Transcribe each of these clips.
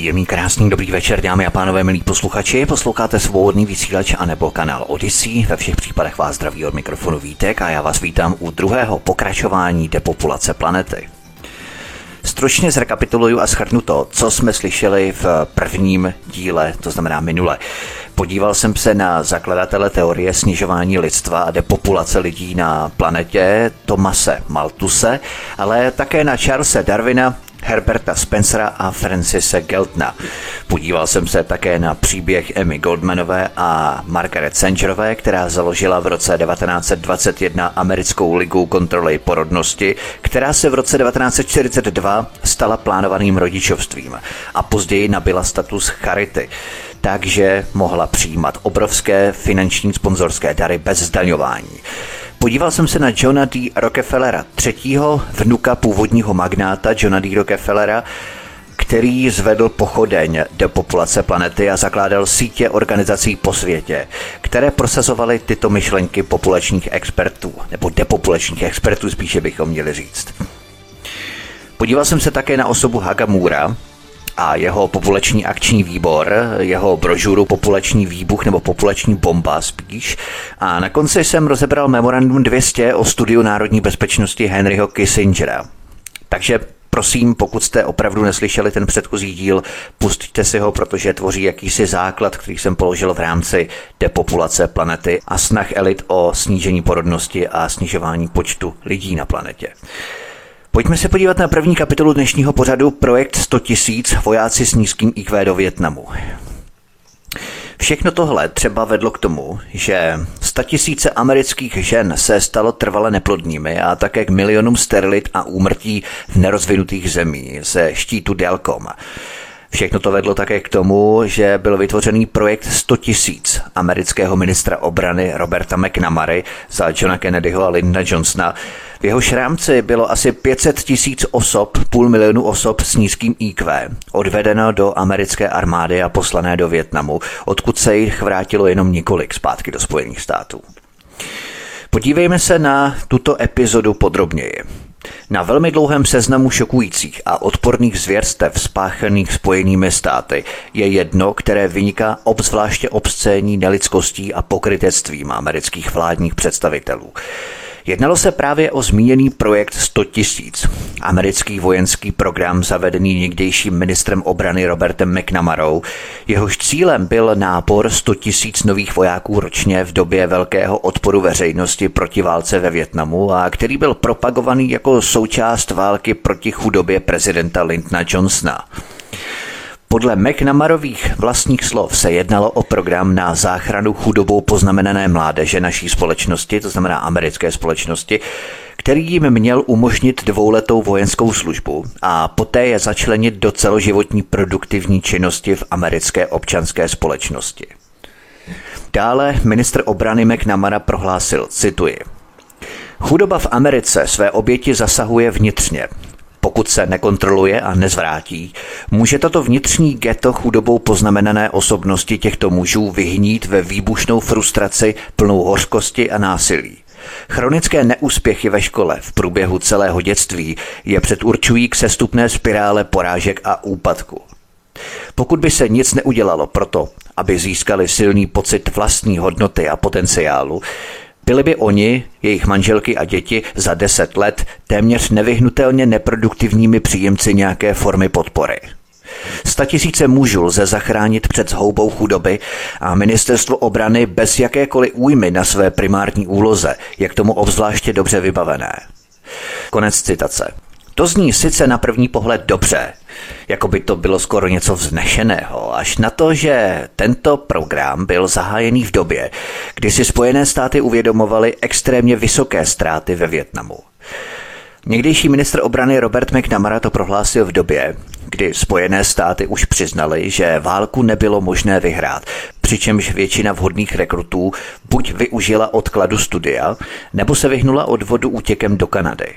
Příjemný, krásný, dobrý večer, dámy a pánové, milí posluchači. Posloucháte svobodný vysílač a nebo kanál Odyssey. Ve všech případech vás zdraví od mikrofonu Vítek a já vás vítám u druhého pokračování depopulace planety. Stručně zrekapituluju a schrnu to, co jsme slyšeli v prvním díle, to znamená minule. Podíval jsem se na zakladatele teorie snižování lidstva a depopulace lidí na planetě Tomase Maltuse, ale také na Charlesa Darwina, Herberta Spencera a Francise Geltna. Podíval jsem se také na příběh Emmy Goldmanové a Margaret Sangerové, která založila v roce 1921 Americkou ligu kontroly porodnosti, která se v roce 1942 stala plánovaným rodičovstvím a později nabila status charity takže mohla přijímat obrovské finanční sponzorské dary bez zdaňování. Podíval jsem se na Johna D. Rockefellera, třetího vnuka původního magnáta Johna D. Rockefellera, který zvedl pochodeň do populace planety a zakládal sítě organizací po světě, které prosazovaly tyto myšlenky populačních expertů, nebo depopulačních expertů spíše bychom měli říct. Podíval jsem se také na osobu Hagamura, a jeho populační akční výbor, jeho brožuru Populační výbuch nebo Populační bomba spíš. A na konci jsem rozebral memorandum 200 o studiu národní bezpečnosti Henryho Kissingera. Takže Prosím, pokud jste opravdu neslyšeli ten předchozí díl, pustíte si ho, protože tvoří jakýsi základ, který jsem položil v rámci depopulace planety a snah elit o snížení porodnosti a snižování počtu lidí na planetě. Pojďme se podívat na první kapitolu dnešního pořadu Projekt 100 tisíc vojáci s nízkým IQ do Větnamu. Všechno tohle třeba vedlo k tomu, že tisíce amerických žen se stalo trvale neplodnými a také k milionům sterilit a úmrtí v nerozvinutých zemí ze štítu Delcom. Všechno to vedlo také k tomu, že byl vytvořený projekt 100 tisíc amerického ministra obrany Roberta McNamary za Johna Kennedyho a Linda Johnsona. V jeho šrámci bylo asi 500 tisíc osob, půl milionu osob s nízkým IQ, odvedeno do americké armády a poslané do Větnamu, odkud se jich vrátilo jenom několik zpátky do Spojených států. Podívejme se na tuto epizodu podrobněji. Na velmi dlouhém seznamu šokujících a odporných zvěrstev spáchaných spojenými státy je jedno, které vyniká obzvláště obscénní nelidskostí a pokrytectvím amerických vládních představitelů. Jednalo se právě o zmíněný projekt 100 tisíc, americký vojenský program zavedený někdejším ministrem obrany Robertem McNamarou. Jehož cílem byl nábor 100 tisíc nových vojáků ročně v době velkého odporu veřejnosti proti válce ve Větnamu a který byl propagovaný jako součást války proti chudobě prezidenta Lyndona Johnsona. Podle McNamarových vlastních slov se jednalo o program na záchranu chudobou poznamenané mládeže naší společnosti, to znamená americké společnosti, který jim měl umožnit dvouletou vojenskou službu a poté je začlenit do celoživotní produktivní činnosti v americké občanské společnosti. Dále ministr obrany McNamara prohlásil, cituji, Chudoba v Americe své oběti zasahuje vnitřně, pokud se nekontroluje a nezvrátí, může tato vnitřní ghetto chudobou poznamenané osobnosti těchto mužů vyhnít ve výbušnou frustraci plnou hořkosti a násilí. Chronické neúspěchy ve škole v průběhu celého dětství je předurčují k sestupné spirále porážek a úpadku. Pokud by se nic neudělalo proto, aby získali silný pocit vlastní hodnoty a potenciálu, byli by oni, jejich manželky a děti za deset let téměř nevyhnutelně neproduktivními příjemci nějaké formy podpory. Statisíce mužů lze zachránit před zhoubou chudoby a ministerstvo obrany bez jakékoliv újmy na své primární úloze je k tomu obzvláště dobře vybavené. Konec citace. To zní sice na první pohled dobře, jako by to bylo skoro něco vznešeného, až na to, že tento program byl zahájený v době, kdy si Spojené státy uvědomovaly extrémně vysoké ztráty ve Větnamu. Někdejší ministr obrany Robert McNamara to prohlásil v době, kdy Spojené státy už přiznali, že válku nebylo možné vyhrát, přičemž většina vhodných rekrutů buď využila odkladu studia, nebo se vyhnula odvodu útěkem do Kanady.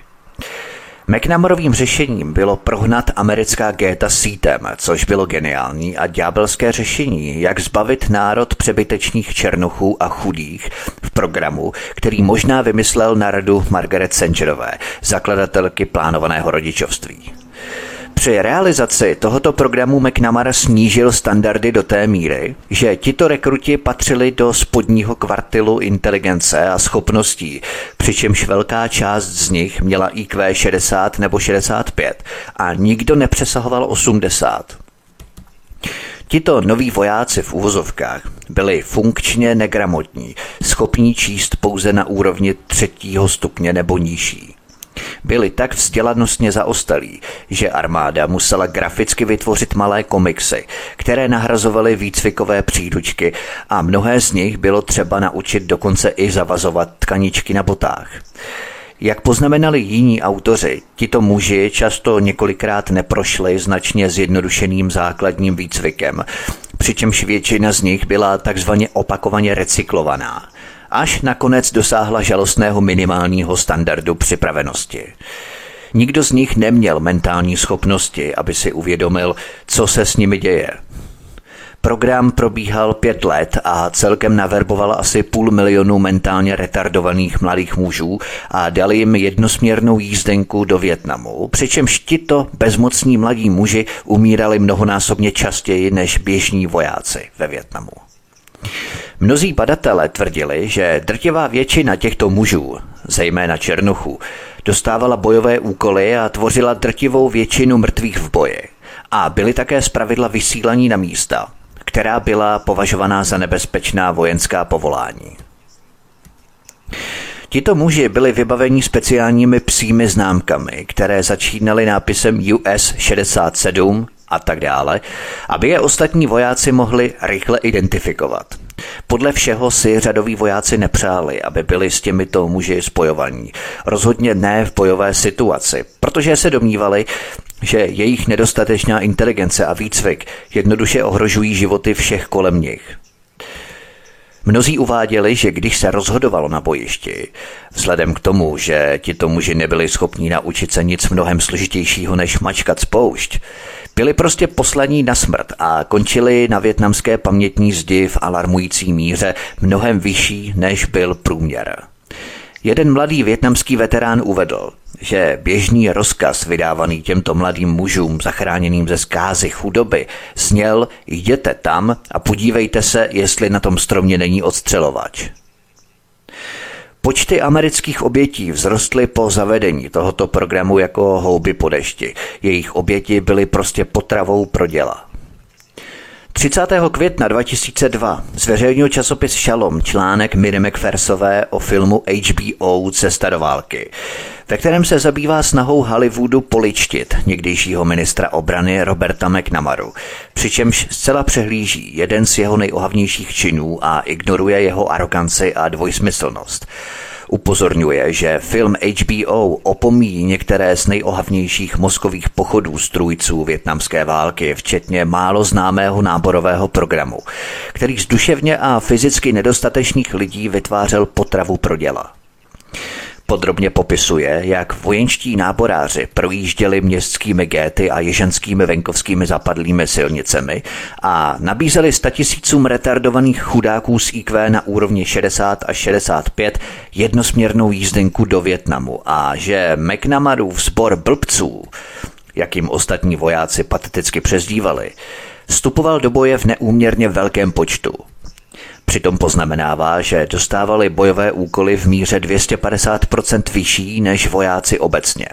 McNamorovým řešením bylo prohnat americká géta sítem, což bylo geniální a ďábelské řešení, jak zbavit národ přebytečných černochů a chudých v programu, který možná vymyslel na radu Margaret Sangerové, zakladatelky plánovaného rodičovství. Při realizaci tohoto programu McNamara snížil standardy do té míry, že tito rekruti patřili do spodního kvartilu inteligence a schopností, přičemž velká část z nich měla IQ 60 nebo 65 a nikdo nepřesahoval 80. Tito noví vojáci v uvozovkách byli funkčně negramotní, schopní číst pouze na úrovni třetího stupně nebo nižší byli tak vzdělanostně zaostalí, že armáda musela graficky vytvořit malé komiksy, které nahrazovaly výcvikové příručky a mnohé z nich bylo třeba naučit dokonce i zavazovat tkaničky na botách. Jak poznamenali jiní autoři, tito muži často několikrát neprošli značně zjednodušeným základním výcvikem, přičemž většina z nich byla takzvaně opakovaně recyklovaná až nakonec dosáhla žalostného minimálního standardu připravenosti. Nikdo z nich neměl mentální schopnosti, aby si uvědomil, co se s nimi děje. Program probíhal pět let a celkem naverboval asi půl milionu mentálně retardovaných mladých mužů a dali jim jednosměrnou jízdenku do Větnamu, přičemž tito bezmocní mladí muži umírali mnohonásobně častěji než běžní vojáci ve Větnamu. Mnozí badatelé tvrdili, že drtivá většina těchto mužů, zejména černochů, dostávala bojové úkoly a tvořila drtivou většinu mrtvých v boji. A byli také zpravidla vysílaní na místa, která byla považovaná za nebezpečná vojenská povolání. Tito muži byli vybaveni speciálními psími známkami, které začínaly nápisem US 67 a tak dále, aby je ostatní vojáci mohli rychle identifikovat. Podle všeho si řadoví vojáci nepřáli, aby byli s těmito muži spojovaní. Rozhodně ne v bojové situaci, protože se domnívali, že jejich nedostatečná inteligence a výcvik jednoduše ohrožují životy všech kolem nich. Mnozí uváděli, že když se rozhodovalo na bojišti, vzhledem k tomu, že tito muži nebyli schopni naučit se nic mnohem složitějšího než mačkat spoušť, byli prostě poslaní na smrt a končili na větnamské pamětní zdi v alarmující míře mnohem vyšší, než byl průměr. Jeden mladý větnamský veterán uvedl, že běžný rozkaz vydávaný těmto mladým mužům zachráněným ze zkázy chudoby zněl jděte tam a podívejte se, jestli na tom stromě není odstřelovač. Počty amerických obětí vzrostly po zavedení tohoto programu jako houby po dešti. Jejich oběti byly prostě potravou pro děla. 30. května 2002 zveřejnil časopis Shalom článek Miri McPhersové o filmu HBO Cesta do války, ve kterém se zabývá snahou Hollywoodu poličtit někdejšího ministra obrany Roberta McNamaru, přičemž zcela přehlíží jeden z jeho nejohavnějších činů a ignoruje jeho aroganci a dvojsmyslnost. Upozorňuje, že film HBO opomíjí některé z nejohavnějších mozkových pochodů strůjců větnamské války, včetně málo známého náborového programu, který z duševně a fyzicky nedostatečných lidí vytvářel potravu pro děla. Podrobně popisuje, jak vojenští náboráři projížděli městskými géty a ježenskými venkovskými zapadlými silnicemi a nabízeli statisícům retardovaných chudáků z IQ na úrovni 60 až 65 jednosměrnou jízdenku do Větnamu a že McNamarův sbor blbců, jak jim ostatní vojáci pateticky přezdívali, vstupoval do boje v neúměrně velkém počtu – Přitom poznamenává, že dostávali bojové úkoly v míře 250% vyšší než vojáci obecně.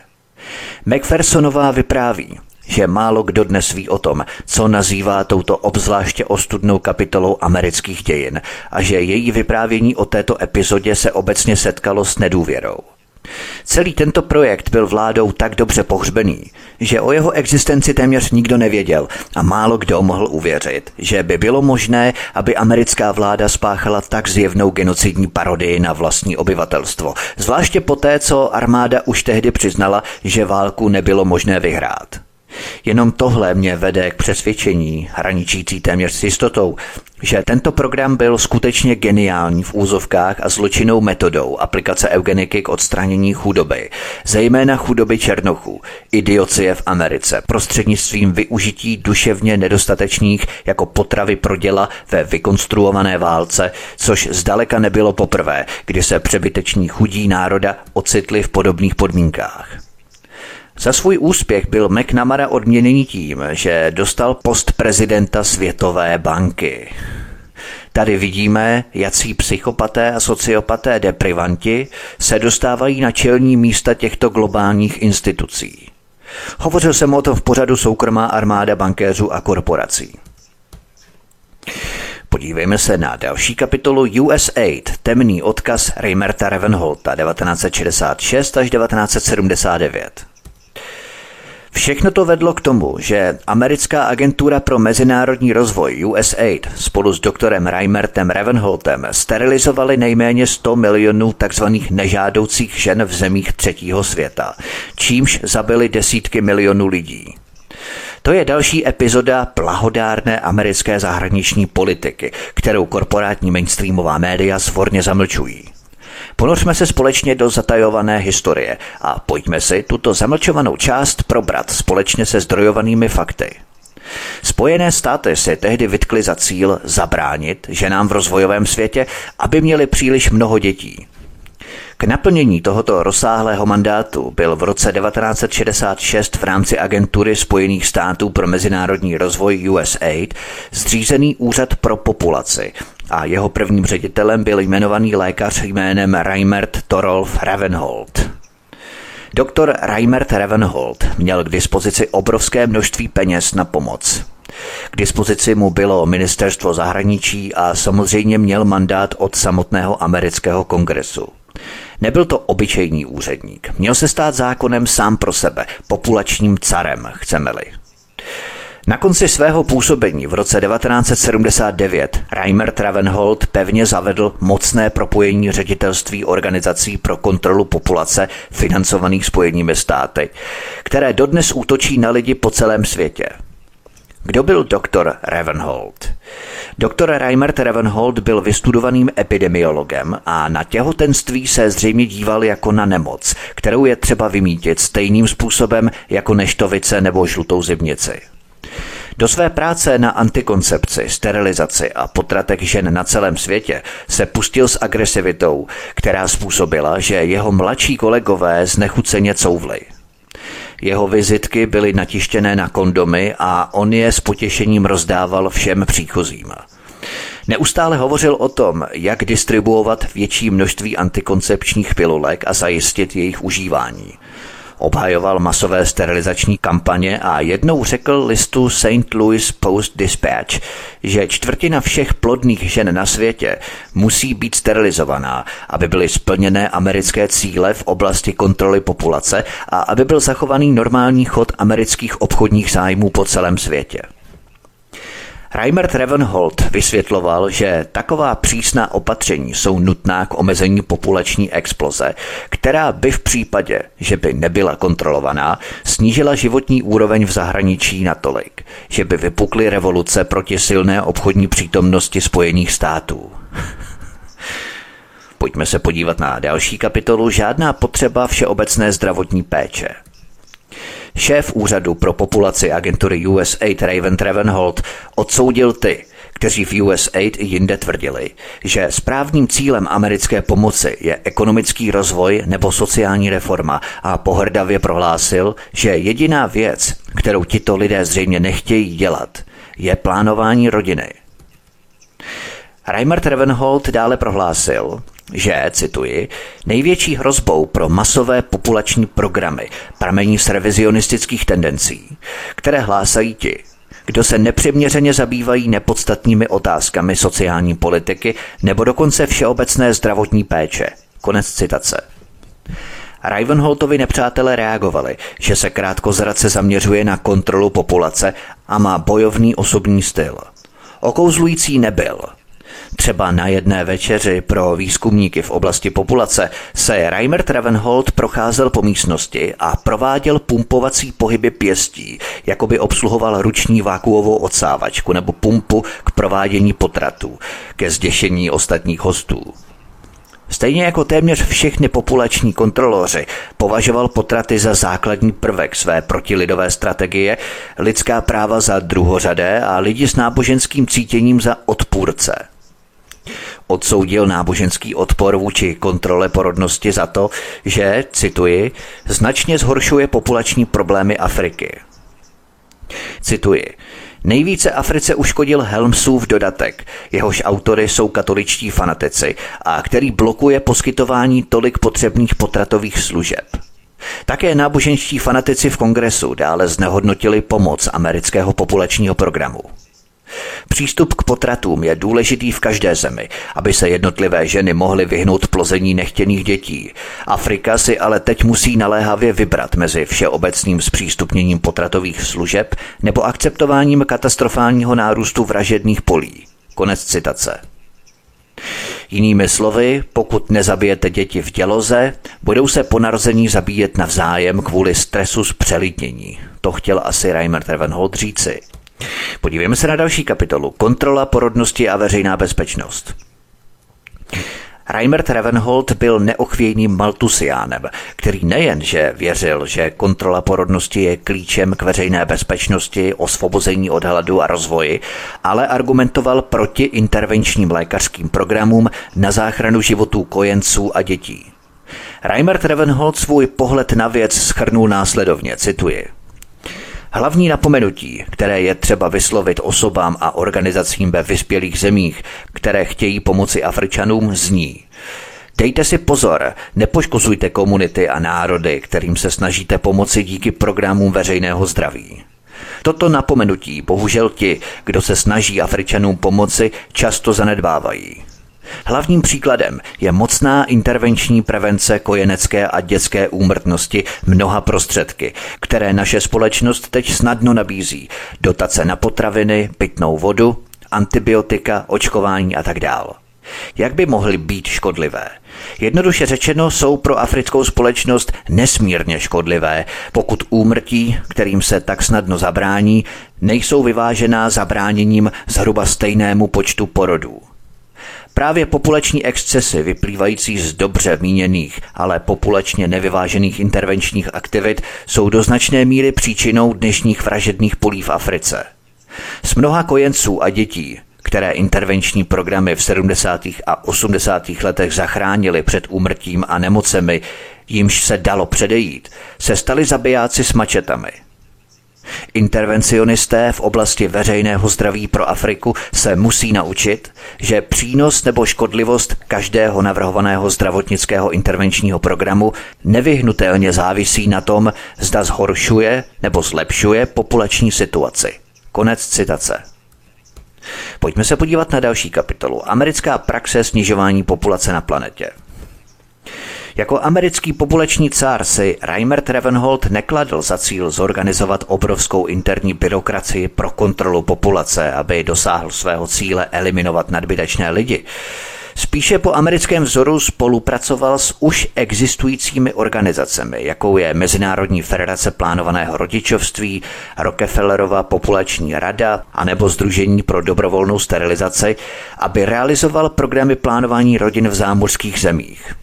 McPhersonová vypráví, že málo kdo dnes ví o tom, co nazývá touto obzvláště ostudnou kapitolou amerických dějin a že její vyprávění o této epizodě se obecně setkalo s nedůvěrou. Celý tento projekt byl vládou tak dobře pohřbený, že o jeho existenci téměř nikdo nevěděl a málo kdo mohl uvěřit, že by bylo možné, aby americká vláda spáchala tak zjevnou genocidní parodii na vlastní obyvatelstvo, zvláště poté, co armáda už tehdy přiznala, že válku nebylo možné vyhrát. Jenom tohle mě vede k přesvědčení, hraničící téměř s jistotou, že tento program byl skutečně geniální v úzovkách a zločinnou metodou aplikace eugeniky k odstranění chudoby, zejména chudoby černochů, idiocie v Americe, prostřednictvím využití duševně nedostatečných jako potravy pro děla ve vykonstruované válce, což zdaleka nebylo poprvé, kdy se přebyteční chudí národa ocitli v podobných podmínkách. Za svůj úspěch byl McNamara odměněný tím, že dostal post prezidenta Světové banky. Tady vidíme, jací psychopaté a sociopaté deprivanti se dostávají na čelní místa těchto globálních institucí. Hovořil jsem o tom v pořadu soukromá armáda bankéřů a korporací. Podívejme se na další kapitolu USAID, temný odkaz Reimerta Ravenholta 1966 až 1979. Všechno to vedlo k tomu, že americká agentura pro mezinárodní rozvoj USAID spolu s doktorem Reimertem Ravenholtem sterilizovali nejméně 100 milionů tzv. nežádoucích žen v zemích třetího světa, čímž zabili desítky milionů lidí. To je další epizoda plahodárné americké zahraniční politiky, kterou korporátní mainstreamová média svorně zamlčují. Ponořme se společně do zatajované historie a pojďme si tuto zamlčovanou část probrat společně se zdrojovanými fakty. Spojené státy si tehdy vytkly za cíl zabránit ženám v rozvojovém světě, aby měli příliš mnoho dětí. K naplnění tohoto rozsáhlého mandátu byl v roce 1966 v rámci agentury Spojených států pro mezinárodní rozvoj USAID zřízený úřad pro populaci a jeho prvním ředitelem byl jmenovaný lékař jménem Reimert Torolf Ravenhold. Doktor Reimert Ravenhold měl k dispozici obrovské množství peněz na pomoc. K dispozici mu bylo ministerstvo zahraničí a samozřejmě měl mandát od samotného amerického kongresu. Nebyl to obyčejný úředník. Měl se stát zákonem sám pro sebe, populačním carem, chceme-li. Na konci svého působení v roce 1979 Reimer Travenhold pevně zavedl mocné propojení ředitelství organizací pro kontrolu populace financovaných spojenými státy, které dodnes útočí na lidi po celém světě. Kdo byl doktor Ravenhold? Doktor Reimert Ravenhold byl vystudovaným epidemiologem a na těhotenství se zřejmě díval jako na nemoc, kterou je třeba vymítit stejným způsobem jako neštovice nebo žlutou zimnici. Do své práce na antikoncepci, sterilizaci a potratech žen na celém světě se pustil s agresivitou, která způsobila, že jeho mladší kolegové znechuceně couvli. Jeho vizitky byly natištěné na kondomy a on je s potěšením rozdával všem příchozím. Neustále hovořil o tom, jak distribuovat větší množství antikoncepčních pilulek a zajistit jejich užívání – Obhajoval masové sterilizační kampaně a jednou řekl listu St. Louis Post Dispatch, že čtvrtina všech plodných žen na světě musí být sterilizovaná, aby byly splněné americké cíle v oblasti kontroly populace a aby byl zachovaný normální chod amerických obchodních zájmů po celém světě. Reimert Ravenhold vysvětloval, že taková přísná opatření jsou nutná k omezení populační exploze, která by v případě, že by nebyla kontrolovaná, snížila životní úroveň v zahraničí natolik, že by vypukly revoluce proti silné obchodní přítomnosti Spojených států. Pojďme se podívat na další kapitolu Žádná potřeba všeobecné zdravotní péče. Šéf úřadu pro populaci agentury USAID Raven Travenhold odsoudil ty, kteří v USAID i jinde tvrdili, že správným cílem americké pomoci je ekonomický rozvoj nebo sociální reforma a pohrdavě prohlásil, že jediná věc, kterou tito lidé zřejmě nechtějí dělat, je plánování rodiny. Reimer Travenhold dále prohlásil, že, cituji, největší hrozbou pro masové populační programy pramení z revizionistických tendencí, které hlásají ti, kdo se nepřiměřeně zabývají nepodstatnými otázkami sociální politiky nebo dokonce všeobecné zdravotní péče. Konec citace. Ravenholtovi nepřátelé reagovali, že se krátkozrace zaměřuje na kontrolu populace a má bojovný osobní styl. Okouzlující nebyl – Třeba na jedné večeři pro výzkumníky v oblasti populace se Reimer Travenhold procházel po místnosti a prováděl pumpovací pohyby pěstí, jako by obsluhoval ruční vákuovou odsávačku nebo pumpu k provádění potratů, ke zděšení ostatních hostů. Stejně jako téměř všechny populační kontroloři považoval potraty za základní prvek své protilidové strategie, lidská práva za druhořadé a lidi s náboženským cítěním za odpůrce. Odsoudil náboženský odpor vůči kontrole porodnosti za to, že, cituji, značně zhoršuje populační problémy Afriky. Cituji, Nejvíce Africe uškodil Helmsův dodatek, jehož autory jsou katoličtí fanatici a který blokuje poskytování tolik potřebných potratových služeb. Také náboženští fanatici v kongresu dále znehodnotili pomoc amerického populačního programu. Přístup k potratům je důležitý v každé zemi, aby se jednotlivé ženy mohly vyhnout plození nechtěných dětí. Afrika si ale teď musí naléhavě vybrat mezi všeobecným zpřístupněním potratových služeb nebo akceptováním katastrofálního nárůstu vražedných polí. Konec citace. Jinými slovy, pokud nezabijete děti v děloze, budou se po narození zabíjet navzájem kvůli stresu z přelidnění. To chtěl asi Reimer Trevenhold říci. Podívejme se na další kapitolu. Kontrola porodnosti a veřejná bezpečnost. Reimer Travenhold byl neochvějným Maltusiánem, který nejenže věřil, že kontrola porodnosti je klíčem k veřejné bezpečnosti, osvobození od hladu a rozvoji, ale argumentoval proti intervenčním lékařským programům na záchranu životů kojenců a dětí. Reimer Travenhold svůj pohled na věc schrnul následovně, cituji – Hlavní napomenutí, které je třeba vyslovit osobám a organizacím ve vyspělých zemích, které chtějí pomoci Afričanům, zní. Dejte si pozor, nepoškozujte komunity a národy, kterým se snažíte pomoci díky programům veřejného zdraví. Toto napomenutí bohužel ti, kdo se snaží Afričanům pomoci, často zanedbávají. Hlavním příkladem je mocná intervenční prevence kojenecké a dětské úmrtnosti mnoha prostředky, které naše společnost teď snadno nabízí. Dotace na potraviny, pitnou vodu, antibiotika, očkování a tak dále. Jak by mohly být škodlivé? Jednoduše řečeno jsou pro africkou společnost nesmírně škodlivé, pokud úmrtí, kterým se tak snadno zabrání, nejsou vyvážená zabráněním zhruba stejnému počtu porodů. Právě populační excesy vyplývající z dobře míněných, ale populačně nevyvážených intervenčních aktivit jsou do značné míry příčinou dnešních vražedných polí v Africe. Z mnoha kojenců a dětí, které intervenční programy v 70. a 80. letech zachránili před úmrtím a nemocemi, jimž se dalo předejít, se stali zabijáci s mačetami – Intervencionisté v oblasti veřejného zdraví pro Afriku se musí naučit, že přínos nebo škodlivost každého navrhovaného zdravotnického intervenčního programu nevyhnutelně závisí na tom, zda zhoršuje nebo zlepšuje populační situaci. Konec citace. Pojďme se podívat na další kapitolu. Americká praxe snižování populace na planetě. Jako americký populační cár si Reimer Travenhold nekladl za cíl zorganizovat obrovskou interní byrokracii pro kontrolu populace, aby dosáhl svého cíle eliminovat nadbytečné lidi. Spíše po americkém vzoru spolupracoval s už existujícími organizacemi, jakou je Mezinárodní federace plánovaného rodičovství, Rockefellerova populační rada a nebo Združení pro dobrovolnou sterilizaci, aby realizoval programy plánování rodin v zámořských zemích.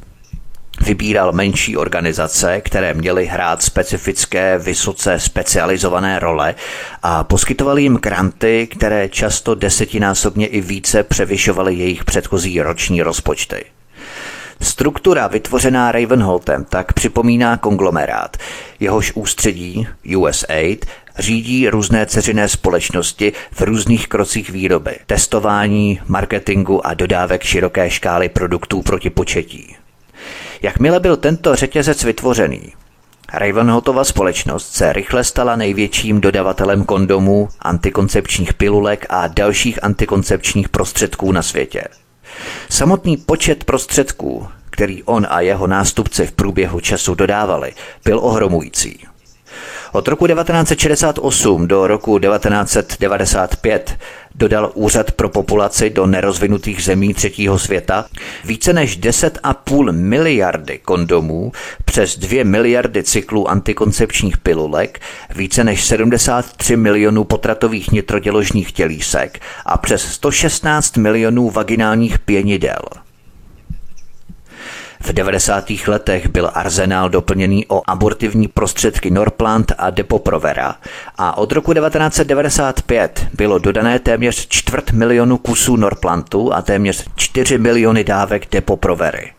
Vybíral menší organizace, které měly hrát specifické, vysoce specializované role a poskytovali jim granty, které často desetinásobně i více převyšovaly jejich předchozí roční rozpočty. Struktura vytvořená Ravenholtem tak připomíná konglomerát. Jehož ústředí, USAID, řídí různé ceřiné společnosti v různých krocích výroby, testování, marketingu a dodávek široké škály produktů proti početí. Jakmile byl tento řetězec vytvořený, Ravenhotova společnost se rychle stala největším dodavatelem kondomů, antikoncepčních pilulek a dalších antikoncepčních prostředků na světě. Samotný počet prostředků, který on a jeho nástupci v průběhu času dodávali, byl ohromující. Od roku 1968 do roku 1995 dodal Úřad pro populaci do nerozvinutých zemí třetího světa více než 10,5 miliardy kondomů, přes 2 miliardy cyklů antikoncepčních pilulek, více než 73 milionů potratových nitroděložních tělísek a přes 116 milionů vaginálních pěnidel. V 90. letech byl arzenál doplněný o abortivní prostředky Norplant a Depoprovera a od roku 1995 bylo dodané téměř čtvrt milionu kusů Norplantu a téměř 4 miliony dávek Depoprovery.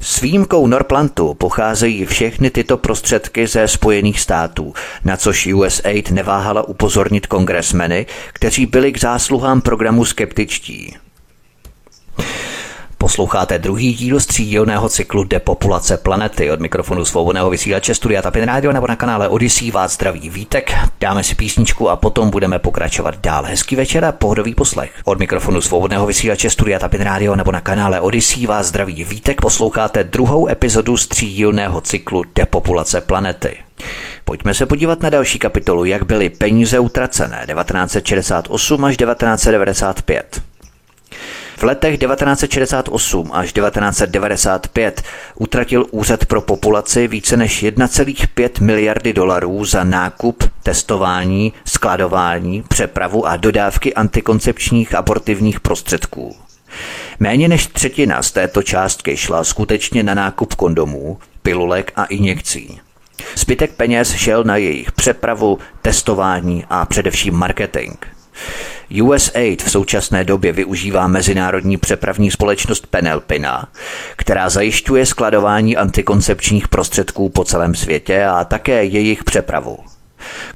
S výjimkou Norplantu pocházejí všechny tyto prostředky ze Spojených států, na což USAID neváhala upozornit kongresmeny, kteří byli k zásluhám programu skeptičtí. Posloucháte druhý díl střídilného cyklu Depopulace planety. Od mikrofonu svobodného vysílače Studia Tapin Radio nebo na kanále Odyssey vás zdraví Vítek. Dáme si písničku a potom budeme pokračovat dál. Hezký večer a pohodový poslech. Od mikrofonu svobodného vysílače Studia Tapin Radio nebo na kanále Odyssey vás zdraví Vítek. Posloucháte druhou epizodu střídilného cyklu Depopulace planety. Pojďme se podívat na další kapitolu, jak byly peníze utracené 1968 až 1995. V letech 1968 až 1995 utratil Úřad pro populaci více než 1,5 miliardy dolarů za nákup, testování, skladování, přepravu a dodávky antikoncepčních abortivních prostředků. Méně než třetina z této částky šla skutečně na nákup kondomů, pilulek a injekcí. Zbytek peněz šel na jejich přepravu, testování a především marketing – USAID v současné době využívá mezinárodní přepravní společnost Penelpina, která zajišťuje skladování antikoncepčních prostředků po celém světě a také jejich přepravu.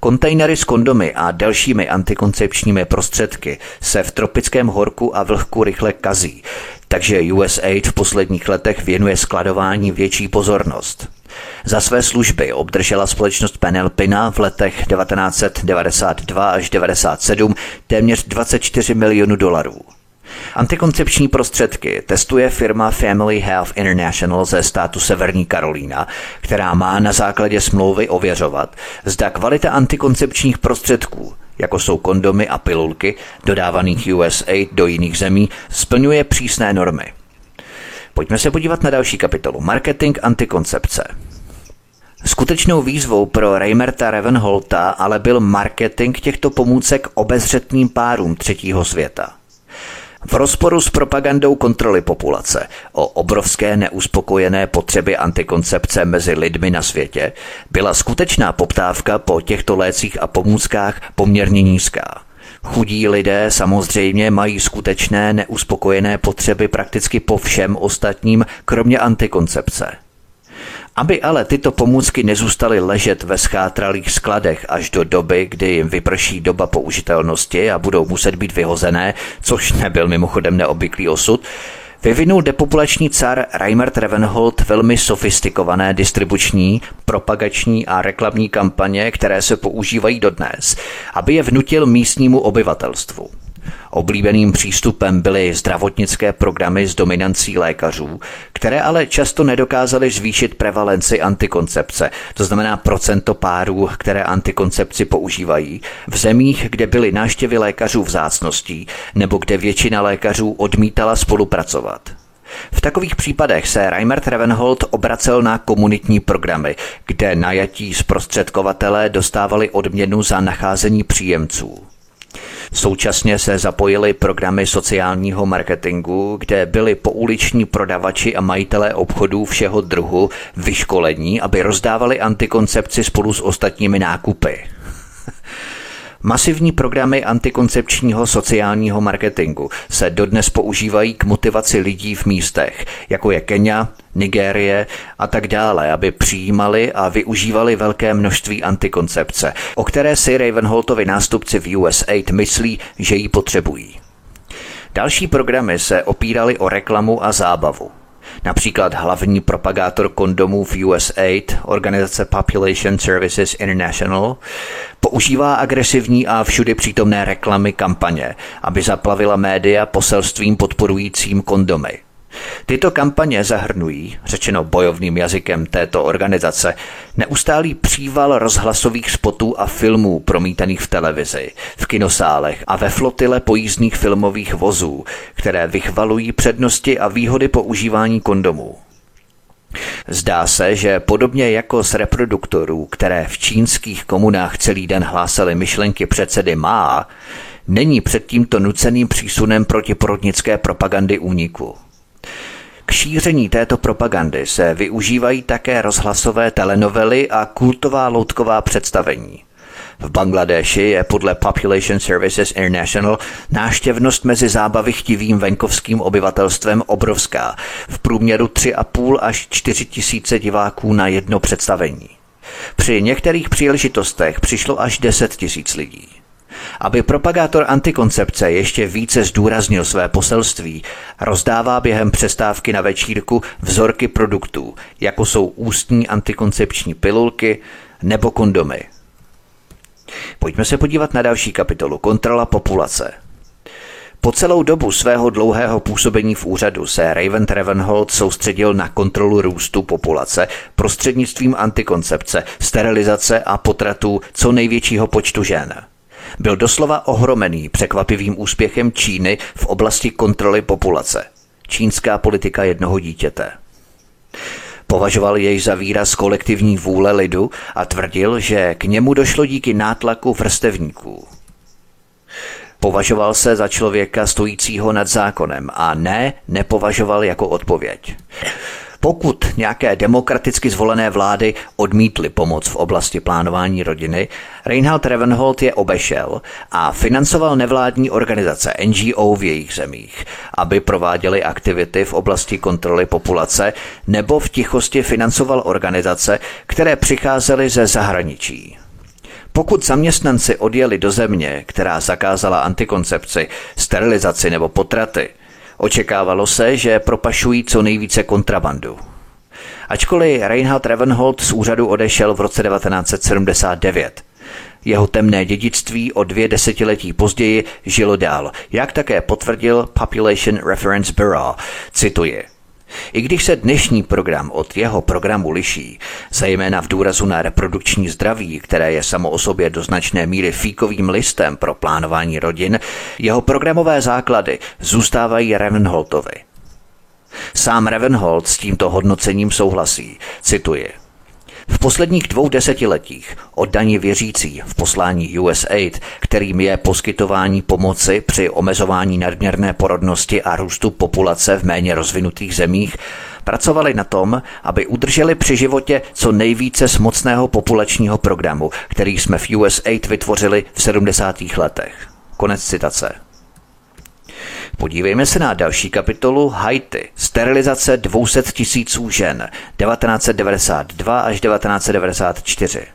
Kontejnery s kondomy a dalšími antikoncepčními prostředky se v tropickém horku a vlhku rychle kazí, takže USAID v posledních letech věnuje skladování větší pozornost. Za své služby obdržela společnost Penelpina v letech 1992 až 1997 téměř 24 milionů dolarů. Antikoncepční prostředky testuje firma Family Health International ze státu Severní Karolína, která má na základě smlouvy ověřovat, zda kvalita antikoncepčních prostředků, jako jsou kondomy a pilulky, dodávaných USA do jiných zemí, splňuje přísné normy. Pojďme se podívat na další kapitolu. Marketing antikoncepce. Skutečnou výzvou pro Reimerta Ravenholta ale byl marketing těchto pomůcek obezřetným párům třetího světa. V rozporu s propagandou kontroly populace o obrovské neuspokojené potřeby antikoncepce mezi lidmi na světě byla skutečná poptávka po těchto lécích a pomůckách poměrně nízká. Chudí lidé samozřejmě mají skutečné neuspokojené potřeby prakticky po všem ostatním, kromě antikoncepce. Aby ale tyto pomůcky nezůstaly ležet ve schátralých skladech až do doby, kdy jim vyprší doba použitelnosti a budou muset být vyhozené, což nebyl mimochodem neobvyklý osud, vyvinul depopulační car Reimert Ravenhold velmi sofistikované distribuční, propagační a reklamní kampaně, které se používají dodnes, aby je vnutil místnímu obyvatelstvu. Oblíbeným přístupem byly zdravotnické programy s dominancí lékařů, které ale často nedokázaly zvýšit prevalenci antikoncepce, to znamená procento párů, které antikoncepci používají, v zemích, kde byly náštěvy lékařů vzácností nebo kde většina lékařů odmítala spolupracovat. V takových případech se Reimert Ravenhold obracel na komunitní programy, kde najatí zprostředkovatelé dostávali odměnu za nacházení příjemců. Současně se zapojily programy sociálního marketingu, kde byli pouliční prodavači a majitelé obchodů všeho druhu vyškolení, aby rozdávali antikoncepci spolu s ostatními nákupy. Masivní programy antikoncepčního sociálního marketingu se dodnes používají k motivaci lidí v místech, jako je Kenya, Nigérie a tak dále, aby přijímali a využívali velké množství antikoncepce, o které si Ravenholtovi nástupci v USAID myslí, že ji potřebují. Další programy se opíraly o reklamu a zábavu. Například hlavní propagátor kondomů v USAID, organizace Population Services International, používá agresivní a všudy přítomné reklamy kampaně, aby zaplavila média poselstvím podporujícím kondomy. Tyto kampaně zahrnují, řečeno bojovným jazykem této organizace, neustálý příval rozhlasových spotů a filmů promítaných v televizi, v kinosálech a ve flotile pojízdných filmových vozů, které vychvalují přednosti a výhody používání kondomů. Zdá se, že podobně jako z reproduktorů, které v čínských komunách celý den hlásaly myšlenky předsedy Má, není před tímto nuceným přísunem protiporodnické propagandy úniku. K šíření této propagandy se využívají také rozhlasové telenovely a kultová loutková představení. V Bangladeši je podle Population Services International náštěvnost mezi zábavy chtivým venkovským obyvatelstvem obrovská, v průměru 3,5 až 4 tisíce diváků na jedno představení. Při některých příležitostech přišlo až 10 tisíc lidí. Aby propagátor antikoncepce ještě více zdůraznil své poselství, rozdává během přestávky na večírku vzorky produktů, jako jsou ústní antikoncepční pilulky nebo kondomy. Pojďme se podívat na další kapitolu Kontrola populace. Po celou dobu svého dlouhého působení v úřadu se Raven Travenhold soustředil na kontrolu růstu populace prostřednictvím antikoncepce, sterilizace a potratů co největšího počtu žen – byl doslova ohromený překvapivým úspěchem Číny v oblasti kontroly populace. Čínská politika jednoho dítěte. Považoval jej za výraz kolektivní vůle lidu a tvrdil, že k němu došlo díky nátlaku vrstevníků. Považoval se za člověka stojícího nad zákonem a ne, nepovažoval jako odpověď. Pokud nějaké demokraticky zvolené vlády odmítly pomoc v oblasti plánování rodiny, Reinhard Ravenhold je obešel a financoval nevládní organizace NGO v jejich zemích, aby prováděly aktivity v oblasti kontroly populace nebo v tichosti financoval organizace, které přicházely ze zahraničí. Pokud zaměstnanci odjeli do země, která zakázala antikoncepci, sterilizaci nebo potraty, Očekávalo se, že propašují co nejvíce kontrabandu. Ačkoliv Reinhard Ravenhold z úřadu odešel v roce 1979, jeho temné dědictví o dvě desetiletí později žilo dál, jak také potvrdil Population Reference Bureau. Cituji. I když se dnešní program od jeho programu liší, zejména v důrazu na reprodukční zdraví, které je samo o sobě do značné míry fíkovým listem pro plánování rodin, jeho programové základy zůstávají Ravenholtovi. Sám Ravenholt s tímto hodnocením souhlasí. Cituji. V posledních dvou desetiletích oddaní věřící v poslání USAID, kterým je poskytování pomoci při omezování nadměrné porodnosti a růstu populace v méně rozvinutých zemích, pracovali na tom, aby udrželi při životě co nejvíce z mocného populačního programu, který jsme v USAID vytvořili v 70. letech. Konec citace. Podívejme se na další kapitolu Haiti. Sterilizace 200 tisíců žen 1992 až 1994.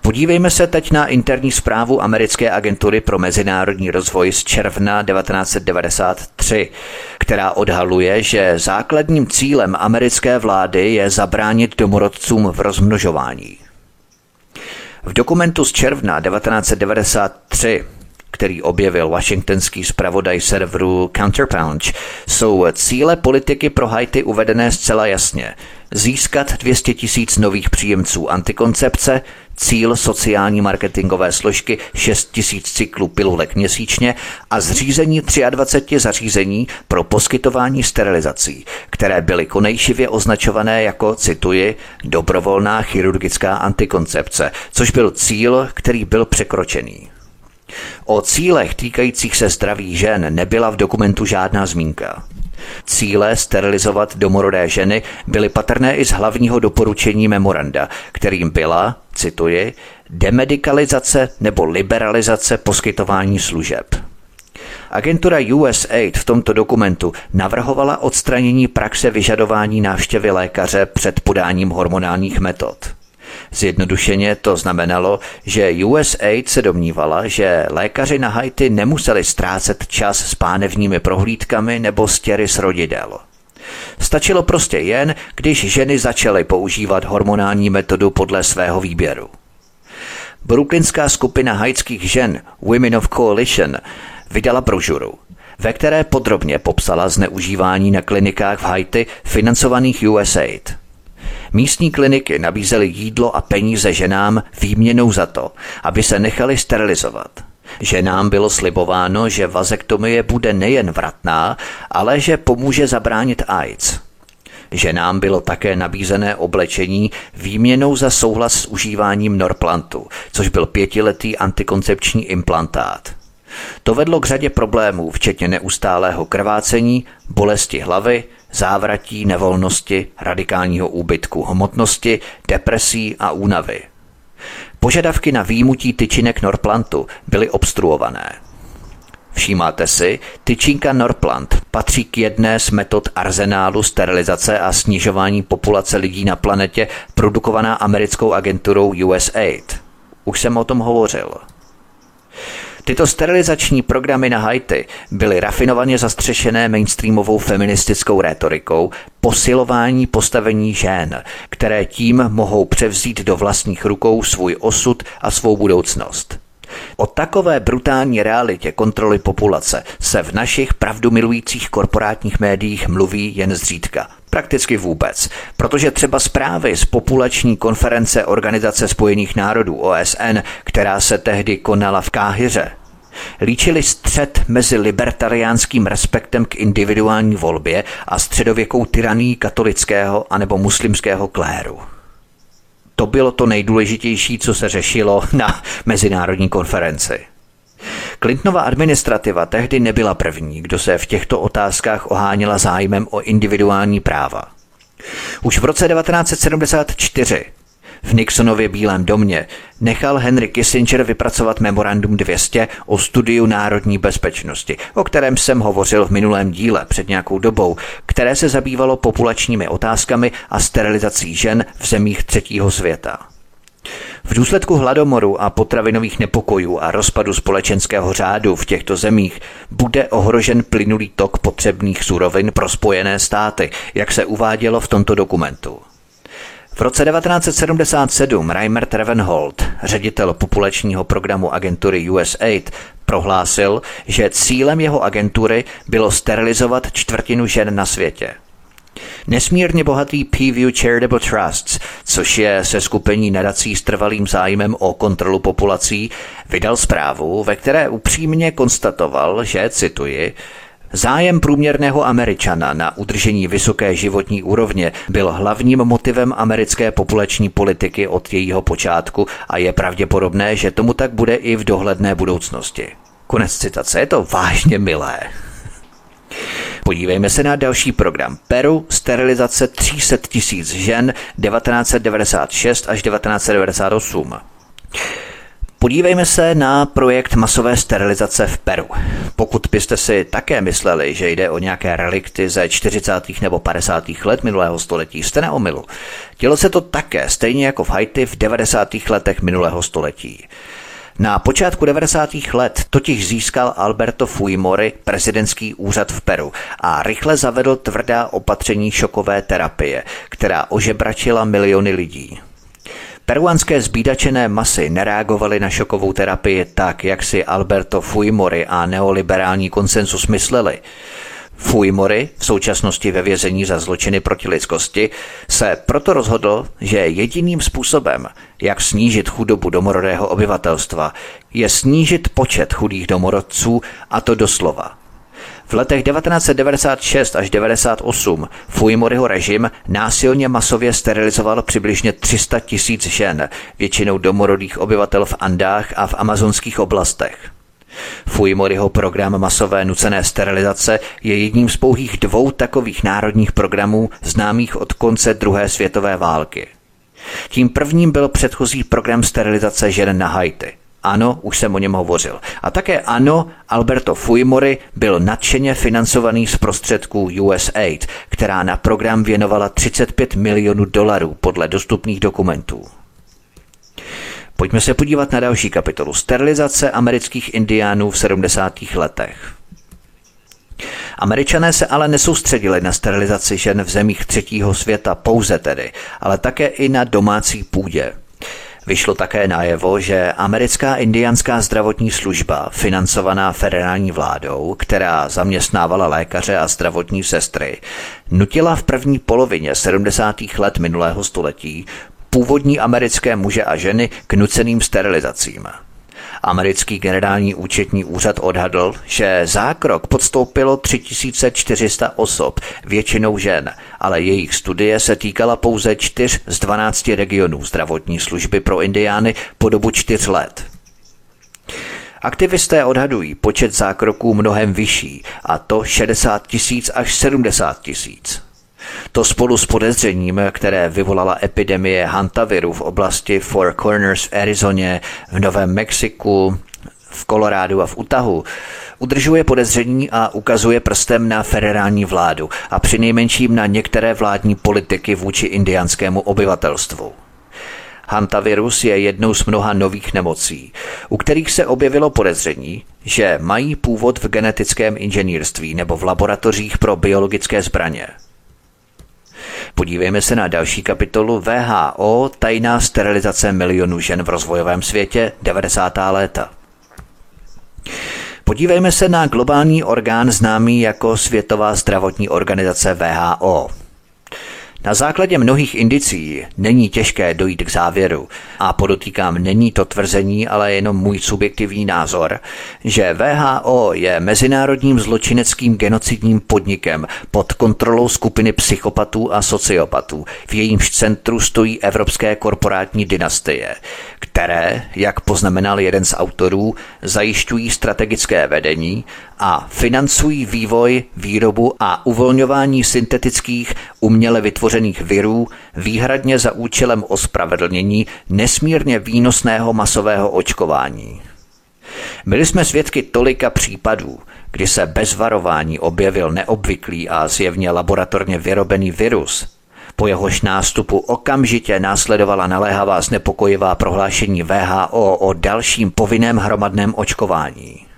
Podívejme se teď na interní zprávu americké agentury pro mezinárodní rozvoj z června 1993, která odhaluje, že základním cílem americké vlády je zabránit domorodcům v rozmnožování. V dokumentu z června 1993 který objevil washingtonský zpravodaj serveru Counterpunch, jsou cíle politiky pro Haiti uvedené zcela jasně. Získat 200 tisíc nových příjemců antikoncepce, cíl sociální marketingové složky 6 tisíc cyklů pilulek měsíčně a zřízení 23 zařízení pro poskytování sterilizací, které byly konejšivě označované jako, cituji, dobrovolná chirurgická antikoncepce, což byl cíl, který byl překročený. O cílech týkajících se zdraví žen nebyla v dokumentu žádná zmínka. Cíle sterilizovat domorodé ženy byly patrné i z hlavního doporučení memoranda, kterým byla, cituji, demedikalizace nebo liberalizace poskytování služeb. Agentura USAID v tomto dokumentu navrhovala odstranění praxe vyžadování návštěvy lékaře před podáním hormonálních metod. Zjednodušeně to znamenalo, že USAID se domnívala, že lékaři na Haiti nemuseli ztrácet čas s pánevními prohlídkami nebo stěry s rodidel. Stačilo prostě jen, když ženy začaly používat hormonální metodu podle svého výběru. Brooklynská skupina haitských žen Women of Coalition vydala brožuru ve které podrobně popsala zneužívání na klinikách v Haiti financovaných USAID. Místní kliniky nabízely jídlo a peníze ženám výměnou za to, aby se nechali sterilizovat. Ženám bylo slibováno, že vazektomie bude nejen vratná, ale že pomůže zabránit AIDS. Ženám bylo také nabízené oblečení výměnou za souhlas s užíváním Norplantu, což byl pětiletý antikoncepční implantát. To vedlo k řadě problémů, včetně neustálého krvácení, bolesti hlavy, závratí, nevolnosti, radikálního úbytku hmotnosti, depresí a únavy. Požadavky na výjimutí tyčinek Norplantu byly obstruované. Všímáte si, tyčinka Norplant patří k jedné z metod arzenálu sterilizace a snižování populace lidí na planetě produkovaná americkou agenturou USAID. Už jsem o tom hovořil. Tyto sterilizační programy na Haiti byly rafinovaně zastřešené mainstreamovou feministickou rétorikou posilování postavení žen, které tím mohou převzít do vlastních rukou svůj osud a svou budoucnost. O takové brutální realitě kontroly populace se v našich pravdumilujících korporátních médiích mluví jen zřídka. Prakticky vůbec, protože třeba zprávy z populační konference Organizace spojených národů OSN, která se tehdy konala v Káhyře, líčili střed mezi libertariánským respektem k individuální volbě a středověkou tyraní katolického anebo muslimského kléru. To bylo to nejdůležitější, co se řešilo na mezinárodní konferenci. Clintonova administrativa tehdy nebyla první, kdo se v těchto otázkách oháněla zájmem o individuální práva. Už v roce 1974 v Nixonově Bílém domě nechal Henry Kissinger vypracovat memorandum 200 o studiu národní bezpečnosti, o kterém jsem hovořil v minulém díle před nějakou dobou, které se zabývalo populačními otázkami a sterilizací žen v zemích třetího světa. V důsledku hladomoru a potravinových nepokojů a rozpadu společenského řádu v těchto zemích bude ohrožen plynulý tok potřebných surovin pro Spojené státy, jak se uvádělo v tomto dokumentu. V roce 1977 Reimer Trevenhold, ředitel populačního programu agentury USAID, prohlásil, že cílem jeho agentury bylo sterilizovat čtvrtinu žen na světě. Nesmírně bohatý Peaview Charitable Trusts, což je se skupení nadací s trvalým zájmem o kontrolu populací, vydal zprávu, ve které upřímně konstatoval, že, cituji, Zájem průměrného Američana na udržení vysoké životní úrovně byl hlavním motivem americké populační politiky od jejího počátku a je pravděpodobné, že tomu tak bude i v dohledné budoucnosti. Konec citace, je to vážně milé. Podívejme se na další program. Peru sterilizace 300 tisíc žen 1996 až 1998. Podívejme se na projekt masové sterilizace v Peru. Pokud byste si také mysleli, že jde o nějaké relikty ze 40. nebo 50. let minulého století, jste na omilu. Dělo se to také, stejně jako v Haiti v 90. letech minulého století. Na počátku 90. let totiž získal Alberto Fujimori prezidentský úřad v Peru a rychle zavedl tvrdá opatření šokové terapie, která ožebračila miliony lidí. Peruánské zbídačené masy nereagovaly na šokovou terapii tak, jak si Alberto Fujimori a neoliberální konsensus mysleli. Fujimori, v současnosti ve vězení za zločiny proti lidskosti, se proto rozhodl, že jediným způsobem, jak snížit chudobu domorodého obyvatelstva, je snížit počet chudých domorodců, a to doslova – v letech 1996 až 98 Fujimoriho režim násilně masově sterilizoval přibližně 300 tisíc žen, většinou domorodých obyvatel v Andách a v amazonských oblastech. Fujimoriho program masové nucené sterilizace je jedním z pouhých dvou takových národních programů známých od konce druhé světové války. Tím prvním byl předchozí program sterilizace žen na Haiti – ano, už jsem o něm hovořil. A také ano, Alberto Fujimori byl nadšeně financovaný z prostředků USAID, která na program věnovala 35 milionů dolarů podle dostupných dokumentů. Pojďme se podívat na další kapitolu. Sterilizace amerických indiánů v 70. letech. Američané se ale nesoustředili na sterilizaci žen v zemích třetího světa pouze tedy, ale také i na domácí půdě. Vyšlo také najevo, že americká indianská zdravotní služba, financovaná federální vládou, která zaměstnávala lékaře a zdravotní sestry, nutila v první polovině 70. let minulého století původní americké muže a ženy k nuceným sterilizacím. Americký generální účetní úřad odhadl, že zákrok podstoupilo 3400 osob, většinou žen, ale jejich studie se týkala pouze 4 z 12 regionů zdravotní služby pro indiány po dobu 4 let. Aktivisté odhadují počet zákroků mnohem vyšší, a to 60 tisíc až 70 tisíc. To spolu s podezřením, které vyvolala epidemie hantaviru v oblasti Four Corners v Arizoně, v Novém Mexiku, v Kolorádu a v Utahu, udržuje podezření a ukazuje prstem na federální vládu a přinejmenším na některé vládní politiky vůči indianskému obyvatelstvu. Hantavirus je jednou z mnoha nových nemocí, u kterých se objevilo podezření, že mají původ v genetickém inženýrství nebo v laboratořích pro biologické zbraně. Podívejme se na další kapitolu VHO Tajná sterilizace milionů žen v rozvojovém světě 90. léta. Podívejme se na globální orgán známý jako Světová zdravotní organizace VHO. Na základě mnohých indicí není těžké dojít k závěru, a podotýkám, není to tvrzení, ale jenom můj subjektivní názor, že VHO je mezinárodním zločineckým genocidním podnikem pod kontrolou skupiny psychopatů a sociopatů. V jejímž centru stojí evropské korporátní dynastie, které, jak poznamenal jeden z autorů, zajišťují strategické vedení a financují vývoj, výrobu a uvolňování syntetických uměle vytvořených virů výhradně za účelem ospravedlnění nesmírně výnosného masového očkování. Byli jsme svědky tolika případů, kdy se bez varování objevil neobvyklý a zjevně laboratorně vyrobený virus, po jehož nástupu okamžitě následovala naléhavá znepokojivá prohlášení VHO o dalším povinném hromadném očkování.